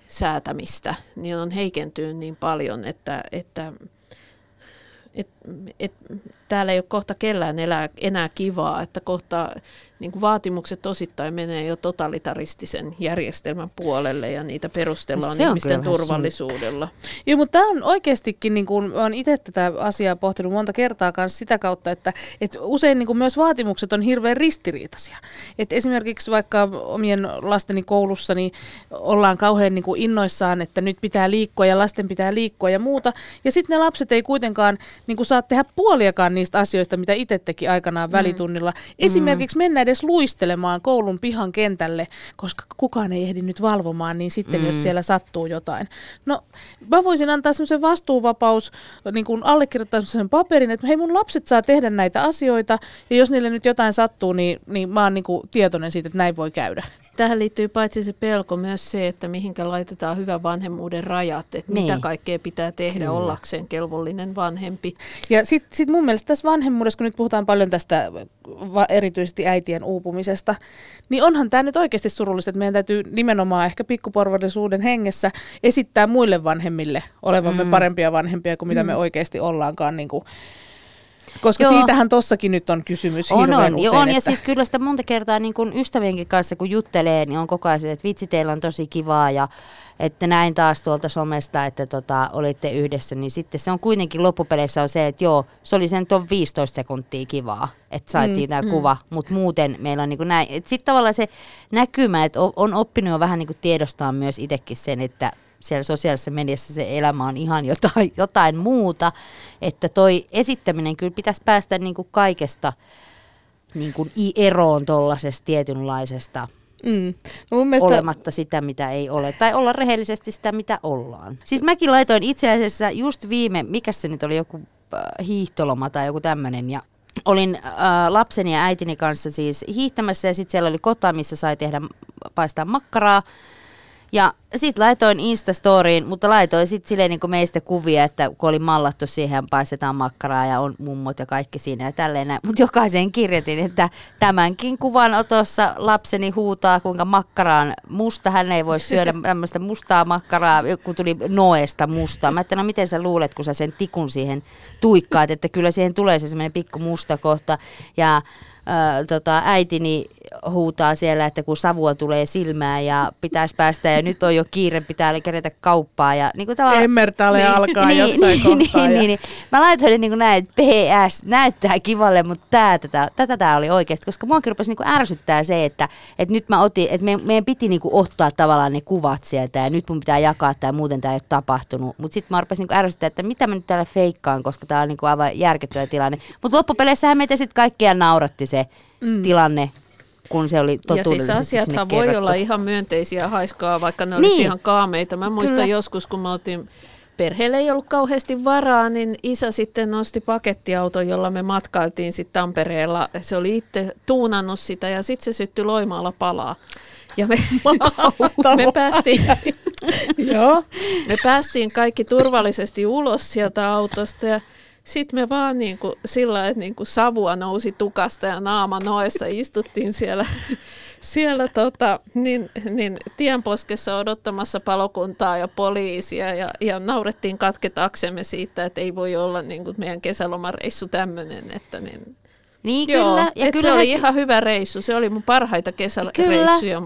säätämistä, niin on heikentynyt niin paljon, että, että et, et, täällä ei ole kohta kellään elää, enää kivaa, että kohta niin vaatimukset osittain menee jo totalitaristisen järjestelmän puolelle ja niitä perustellaan no ihmisten turvallisuudella. Joo, mutta tämä on oikeastikin, niin kuin, olen itse tätä asiaa pohtinut monta kertaa kanssa sitä kautta, että, että usein niin kuin myös vaatimukset on hirveän ristiriitaisia. Et esimerkiksi vaikka omien lasteni koulussa niin ollaan kauhean niin kuin innoissaan, että nyt pitää liikkua ja lasten pitää liikkua ja muuta. Ja sitten ne lapset ei kuitenkaan niin kuin saa tehdä puoliakaan niistä asioista, mitä itse teki aikanaan mm. välitunnilla. Esimerkiksi mennä edes luistelemaan koulun pihan kentälle, koska kukaan ei ehdi nyt valvomaan, niin sitten mm. jos siellä sattuu jotain. No, mä voisin antaa semmoisen vastuuvapaus, niin kuin allekirjoittaa sen paperin, että hei mun lapset saa tehdä näitä asioita, ja jos niille nyt jotain sattuu, niin, niin mä oon niin kuin tietoinen siitä, että näin voi käydä. Tähän liittyy paitsi se pelko myös se, että mihinkä laitetaan hyvän vanhemmuuden rajat, että niin. mitä kaikkea pitää tehdä Kyllä. ollakseen kelvollinen vanhempi. Ja sitten sit mun mielestä tässä vanhemmuudessa, kun nyt puhutaan paljon tästä erityisesti äitien uupumisesta, niin onhan tämä nyt oikeasti surullista, että meidän täytyy nimenomaan ehkä pikkuporvallisuuden hengessä esittää muille vanhemmille olevamme mm. parempia vanhempia kuin mitä mm. me oikeasti ollaankaan niin kuin koska Joo. siitähän tossakin nyt on kysymys on, hirveän on. usein. On, että... ja siis kyllä sitä monta kertaa niin kun ystävienkin kanssa kun juttelee, niin on koko ajan että vitsi teillä on tosi kivaa ja että näin taas tuolta somesta, että tota, olitte yhdessä, niin sitten se on kuitenkin loppupeleissä on se, että joo, se oli sen tuon 15 sekuntia kivaa, että saatiin mm, tämä mm. kuva, mutta muuten meillä on niin näin. Sitten tavallaan se näkymä, että on oppinut jo vähän niin tiedostaa myös itsekin sen, että siellä sosiaalisessa mediassa se elämä on ihan jotain, jotain muuta. Että toi esittäminen kyllä pitäisi päästä niin kuin kaikesta niin kuin eroon tuollaisesta tietynlaisesta Mm. No mun mielestä... olematta sitä, mitä ei ole. Tai olla rehellisesti sitä, mitä ollaan. Siis mäkin laitoin itse asiassa just viime, mikä se nyt oli, joku äh, hiihtoloma tai joku tämmöinen, ja olin äh, lapseni ja äitini kanssa siis hiihtämässä, ja sitten siellä oli kota, missä sai tehdä, paistaa makkaraa. Ja sitten laitoin Instastoriin, mutta laitoin sitten silleen niin meistä kuvia, että kun oli mallattu siihen, paistetaan makkaraa ja on mummot ja kaikki siinä ja tälleen Mutta jokaisen kirjoitin, että tämänkin kuvan otossa lapseni huutaa, kuinka makkaraan musta. Hän ei voi syödä tämmöistä mustaa makkaraa, kun tuli Noesta mustaa. Mä että no miten sä luulet, kun sä sen tikun siihen tuikkaat, että kyllä siihen tulee se semmoinen pikku musta kohta. Ja Ö, tota, äitini huutaa siellä, että kun savua tulee silmään ja pitäisi päästä ja nyt on jo kiire, pitää kerätä kauppaa. Ja, niin kuin tavallaan, Emmertale niin, alkaa niin, jossain niin, kohtaa. Niin, ja... niin, niin. Mä laitoin niin kuin näin, että PS näyttää kivalle, mutta tää, tätä, tätä tää oli oikeasti, koska mua rupesi niin kuin ärsyttää se, että, että nyt mä otin, että me, meidän piti niin kuin ottaa tavallaan ne kuvat sieltä ja nyt mun pitää jakaa tämä muuten tämä ei ole tapahtunut. Mutta sitten mä rupesin niin ärsyttää, että mitä mä nyt täällä feikkaan, koska tämä on niin kuin aivan järkyttävä tilanne. Mutta loppupeleissähän meitä sitten kaikkia nauratti se mm. tilanne, kun se oli totuudellisesti Ja siis asiathan voi olla ihan myönteisiä haiskaa, vaikka ne niin. olisi ihan kaameita. Mä muistan Kyllä. joskus, kun mä oltiin perheellä ei ollut kauheasti varaa, niin isä sitten nosti pakettiauton, jolla me matkailtiin sitten Tampereella. Se oli itse tuunannut sitä ja sitten se syttyi Loimaalla palaa. Ja me, me, päästiin, me päästiin kaikki turvallisesti ulos sieltä autosta ja sitten me vaan niin kuin, sillä että niin kuin savua nousi tukasta ja naama noessa istuttiin siellä, siellä tota, niin, niin tienposkessa odottamassa palokuntaa ja poliisia ja, ja naurettiin katketaksemme siitä, että ei voi olla niin kuin meidän kesälomareissu tämmöinen, että niin, Niin Joo, kyllä. et se oli ihan hyvä reissu. Se oli mun parhaita kesäreissuja.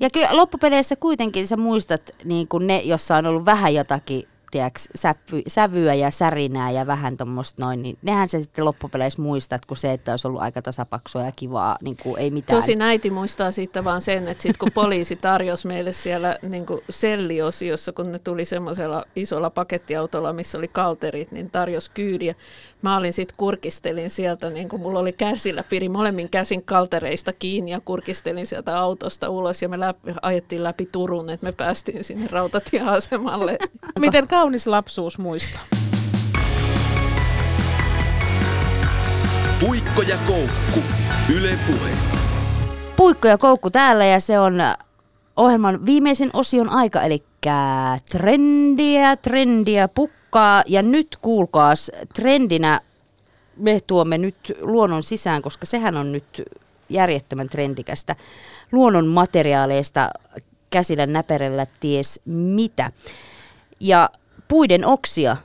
Ja kyllä loppupeleissä kuitenkin sä muistat niin kuin ne, jossa on ollut vähän jotakin tiedätkö, säpy, sävyä ja särinää ja vähän tuommoista noin, niin nehän se sitten loppupeleissä muistat, kun se, että olisi ollut aika tasapaksua ja kivaa, niin kuin ei mitään. Tosin äiti muistaa siitä vaan sen, että sitten kun poliisi tarjosi meille siellä niin kuin selliosiossa, kun ne tuli semmoisella isolla pakettiautolla, missä oli kalterit, niin tarjos kyydiä. Mä olin sitten kurkistelin sieltä, niin kuin mulla oli käsillä, piri molemmin käsin kaltereista kiinni ja kurkistelin sieltä autosta ulos ja me läpi, ajettiin läpi Turun, että me päästiin sinne rautatieasemalle. Miten kaunis lapsuus muista. Puikko ja koukku. Yle Puhe. Puikko ja koukku täällä ja se on ohjelman viimeisen osion aika, eli trendiä, trendiä pukkaa. Ja nyt kuulkaas, trendinä me tuomme nyt luonnon sisään, koska sehän on nyt järjettömän trendikästä. Luonnon materiaaleista käsillä näperellä ties mitä. Ja puiden oksia,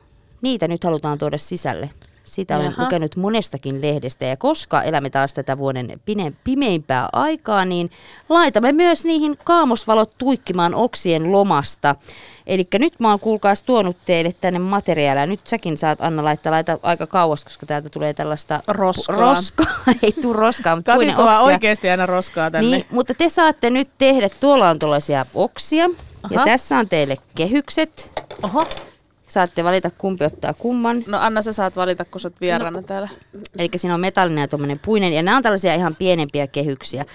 niitä nyt halutaan tuoda sisälle. Sitä olen lukenut monestakin lehdestä ja koska elämme taas tätä vuoden pine- pimeimpää aikaa, niin laitamme myös niihin kaamosvalot tuikkimaan oksien lomasta. Eli nyt mä oon kuulkaas tuonut teille tänne materiaalia. Nyt säkin saat Anna laittaa laita aika kauas, koska täältä tulee tällaista Roskaa. roskaa. Ei tuu roskaa, mutta puinen oksia. oikeasti aina roskaa tänne. Niin, mutta te saatte nyt tehdä, tuolla on tuollaisia oksia ja Aha. tässä on teille kehykset. Oho. Saatte valita kumpi ottaa kumman. No Anna, sä saat valita, kun sä oot vieraana no. täällä. Eli siinä on metallinen ja tuommoinen puinen. Ja nämä on tällaisia ihan pienempiä kehyksiä.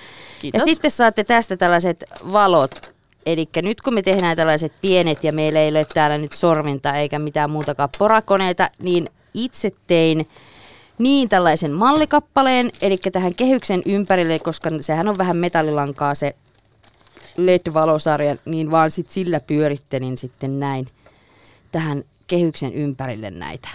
Kiitos. Ja sitten saatte tästä tällaiset valot. Eli nyt kun me tehdään tällaiset pienet ja meillä ei ole täällä nyt sorvinta eikä mitään muutakaan porakoneita, niin itse tein niin tällaisen mallikappaleen, eli tähän kehyksen ympärille, koska sehän on vähän metallilankaa se LED-valosarja, niin vaan sit sillä pyörittelin sitten näin tähän kehyksen ympärille näitä.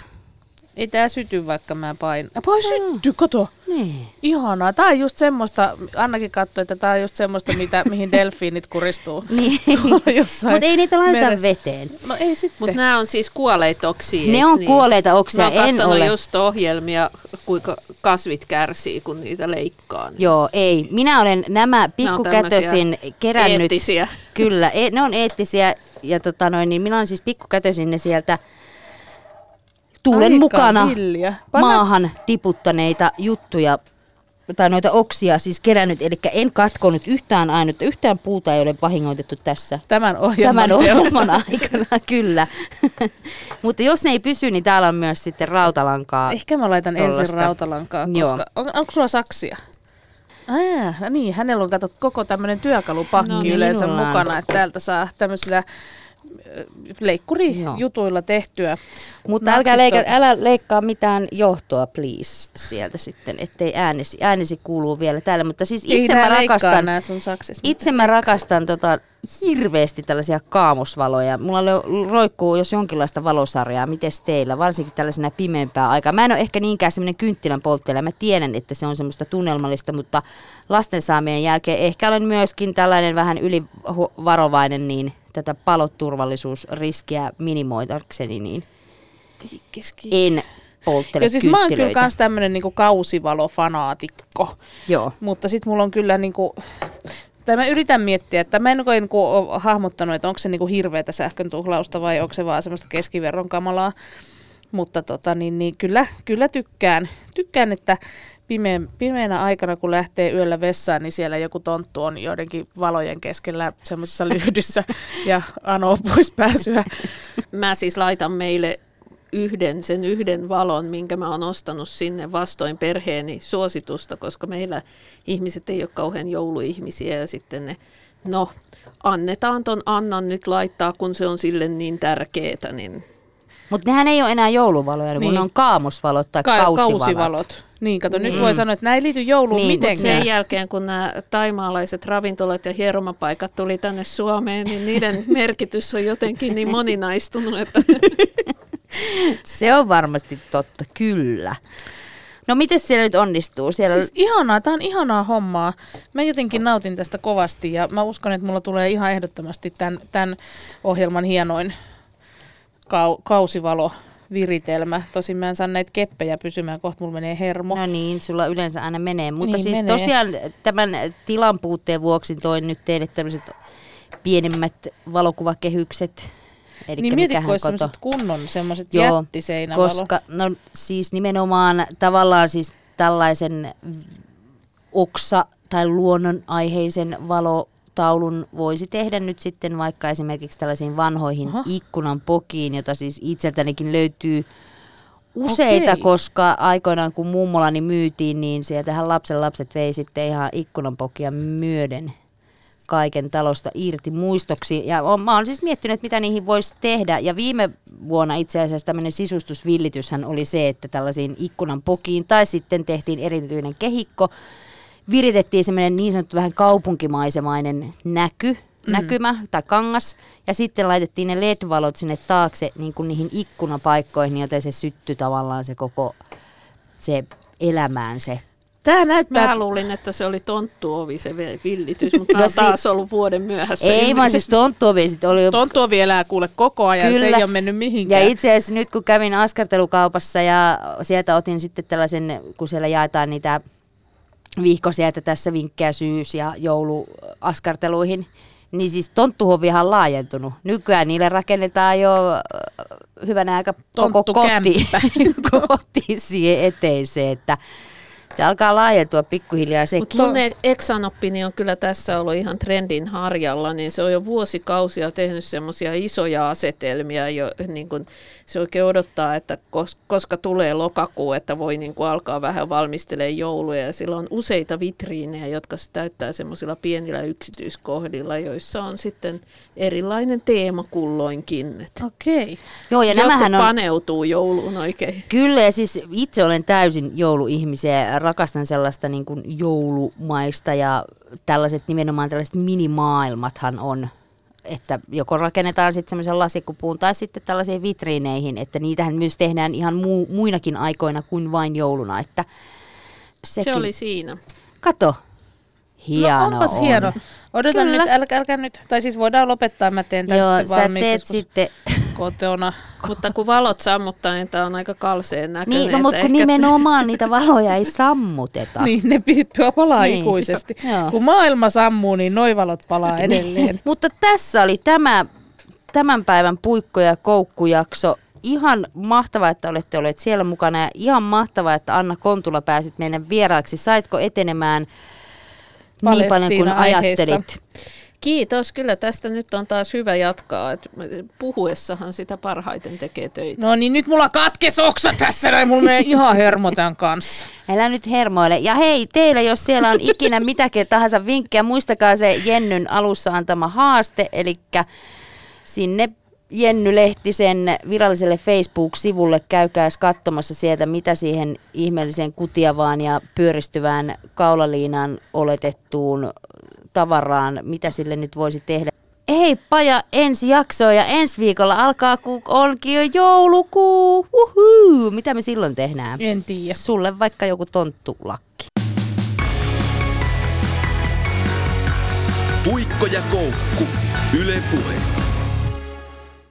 Ei tää syty, vaikka mä pain. Voi sytty, kato. Niin. Ihanaa. Tää on just semmoista, Annakin katsoi, että tää on just semmoista, mitä, mihin delfiinit kuristuu. Niin. Mutta ei niitä laiteta meressä. veteen. No ei sitten. Mutta nämä on siis kuolleita oksia, Ne on niin? kuolleita oksia, Mä oon en katsonut ole. just ohjelmia, kuinka kasvit kärsii, kun niitä leikkaa. Niin Joo, ei. Minä olen nämä pikkukätösin kerännyt. Eettisiä. Kyllä, e- ne on eettisiä ja tota noin, niin minä olen siis pikkukätösin ne sieltä tuulen Aika mukana villiä. Maahan tiputtaneita juttuja tai noita oksia siis kerännyt, eli en katkonut yhtään ainutta, yhtään puuta ei ole vahingoitettu tässä. Tämän ohjelman Tämän ohjelman aikana, kyllä. Mutta jos ne ei pysy, niin täällä on myös sitten rautalankaa. Ehkä mä laitan ensin Tollasta. rautalankaa, Joo. koska on, onko sulla saksia? Ah, no niin, hänellä on katsot koko tämmöinen työkalupakki No no, niin, yleensä minulla on. mukana, että täältä saa tämmöisillä ö, leikkurijutuilla tehtyä. Mutta Naksit älkää leika, älä leikkaa mitään johtoa, please, sieltä sitten, ettei äänesi, äänesi kuuluu vielä täällä. Mutta siis Ei itse nää mä rakastan, itse mä rakastan tota, hirveästi tällaisia kaamusvaloja. Mulla roikkuu jos jonkinlaista valosarjaa. Mites teillä, varsinkin tällaisena pimeämpää aikaa? Mä en ole ehkä niinkään semmoinen kynttilän polttelija. Mä tiedän, että se on semmoista tunnelmallista, mutta lasten saamien jälkeen ehkä olen myöskin tällainen vähän ylivarovainen, niin tätä paloturvallisuusriskiä minimoidakseni, niin en polttele Ja siis mä oon kyllä kans tämmönen niinku kausivalofanaatikko. Joo. Mutta sitten mulla on kyllä niinku, tai mä yritän miettiä, että mä en oikein niinku ole hahmottanut, että onko se niinku hirveätä sähkön tuhlausta vai onko se vaan semmoista keskiverron kamalaa. Mutta tota, niin, niin kyllä, kyllä tykkään. Tykkään, että pimeän, pimeänä aikana, kun lähtee yöllä vessaan, niin siellä joku tonttu on joidenkin valojen keskellä semmoisessa lyhdyssä ja anoo pois pääsyä. Mä siis laitan meille yhden, sen yhden valon, minkä mä oon ostanut sinne vastoin perheeni suositusta, koska meillä ihmiset ei ole kauhean jouluihmisiä ja sitten ne, no annetaan ton Annan nyt laittaa, kun se on sille niin tärkeetä, niin Mutta nehän ei ole enää jouluvaloja, niin. ne on kaamosvalot tai Ka- kausivalot. kausivalot. Niin, kato, nyt Niin. voi sanoa, että nämä ei liity jouluun Niin, mitenkään. Sen jälkeen, kun nämä taimaalaiset ravintolat ja hieromapaikat tuli tänne Suomeen, niin niiden merkitys on jotenkin niin moninaistunut, että Se on varmasti totta, kyllä. No miten siellä nyt onnistuu? Siellä... Siis ihanaa, tämä on ihanaa hommaa. Mä jotenkin nautin tästä kovasti ja mä uskon, että mulla tulee ihan ehdottomasti tämän, tämän ohjelman hienoin kau, kausivalo viritelmä. Tosin mä en saa näitä keppejä pysymään, kohta mulla menee hermo. No niin, sulla yleensä aina menee. Mutta Niin siis menee. tosiaan tämän tilan puutteen vuoksi toin nyt teille tämmöiset pienemmät valokuvakehykset. Elikkä niin mikähän olisi koto- kunnon semmoiset jättiseinävalo. Koska, no siis nimenomaan tavallaan siis tällaisen oksa- tai luonnonaiheisen valotaulun voisi tehdä nyt sitten vaikka esimerkiksi tällaisiin vanhoihin Aha. ikkunan pokiin, jota siis itseltänikin löytyy useita, Okei. koska aikoinaan kun mummolani myytiin, niin sieltähän lapsen lapset vei sitten ihan ikkunanpokia myöden kaiken talosta irti muistoksi. Ja on, mä oon siis miettinyt, että mitä niihin voisi tehdä. Ja viime vuonna itse asiassa tämmöinen sisustusvillityshän oli se, että tällaisiin ikkunan pokiin tai sitten tehtiin erityinen kehikko. Viritettiin semmoinen niin sanottu vähän kaupunkimaisemainen näky, mm. näkymä tai kangas. Ja sitten laitettiin ne LED-valot sinne taakse niin kuin niihin ikkunapaikkoihin, joten se syttyi tavallaan se koko se elämään se Tämä näyttää, mä luulin, että se oli tonttuovi se villitys, mutta No oon si- taas ollut vuoden myöhässä. Ei vaan siis tonttuovi oli Tonttuovi elää kuule koko ajan, se ei ole mennyt mihinkään. Ja itse asiassa nyt kun kävin askartelukaupassa ja sieltä otin sitten tällaisen, kun siellä jaetaan niitä vihkosia, että tässä vinkkejä syys- ja jouluaskarteluihin, niin siis tonttuhovihan on laajentunut. Nykyään niille rakennetaan jo hyvänä aika koko koti, koti siihen eteiseen, että se alkaa laajentua pikkuhiljaa sekin. Mutta mun e- eksanoppini on kyllä tässä ollut ihan trendin harjalla, niin se on jo vuosikausia tehnyt semmoisia isoja asetelmia, jo, niin kun se oikein odottaa, että kos, koska tulee lokakuu, että voi niin kun alkaa vähän valmistelemaan jouluja. Ja sillä on useita vitriinejä, jotka se täyttää semmoisilla pienillä yksityiskohdilla, joissa on sitten erilainen teema kulloinkin. Okei. Joo, ja jotkut nämähän on... paneutuu jouluun oikein. Kyllä, ja siis itse olen täysin jouluihmisiä ja rakastan sellaista niin kuin joulumaista ja tällaiset nimenomaan tällaiset minimaailmathan on, että joko rakennetaan sitten semmoisen lasikupuun tai sitten tällaisiin vitriineihin, että niitähän myös tehdään ihan muu, muinakin aikoina kuin vain jouluna, että sekin. Se oli siinä. Kato, hieno no onpas on. hieno. Odotan Kyllä. nyt, älkää, älkää nyt. Tai siis voidaan lopettaa, mä teen tästä Joo, sä teet sitten, kotona. Mutta kun valot sammuttaa, niin tämä on aika kalseen näköinen. niin, no, mutta kun ehkä- nimenomaan niitä valoja ei sammuteta. Niin, ne palaa Niin. ikuisesti. Joo. Kun maailma sammuu, niin noivalot palaa edelleen. Mutta tässä oli tämä tämän päivän puikko- ja koukkujakso. Ihan mahtavaa, että olette olleet siellä mukana ja ihan mahtavaa, että Anna Kontula pääsit meidän vieraaksi. Saitko etenemään niin paljon kuin ajattelit? Kiitos, kyllä tästä nyt on taas hyvä jatkaa. Et puhuessahan sitä parhaiten tekee töitä. No niin, nyt mulla katkes oksa tässä, näin mulla menee ihan hermo tämän kanssa. Älä nyt hermoile. Ja hei, teillä jos siellä on ikinä mitäkin tahansa vinkkejä, muistakaa se Jennyn alussa antama haaste, eli sinne Jenny Lehtisen viralliselle Facebook-sivulle käykääs katsomassa sieltä, mitä siihen ihmeelliseen kutiavaan ja pyöristyvään kaulaliinaan oletettuun tavaraan, mitä sille nyt voisi tehdä. Hei Paja, ensi jaksoa ja ensi viikolla alkaa, kun onkin jo joulukuu. Uhuu. Mitä me silloin tehdään? En tiedä. Sulle vaikka joku tonttulakki. Puikko ja koukku. Yle Puhe.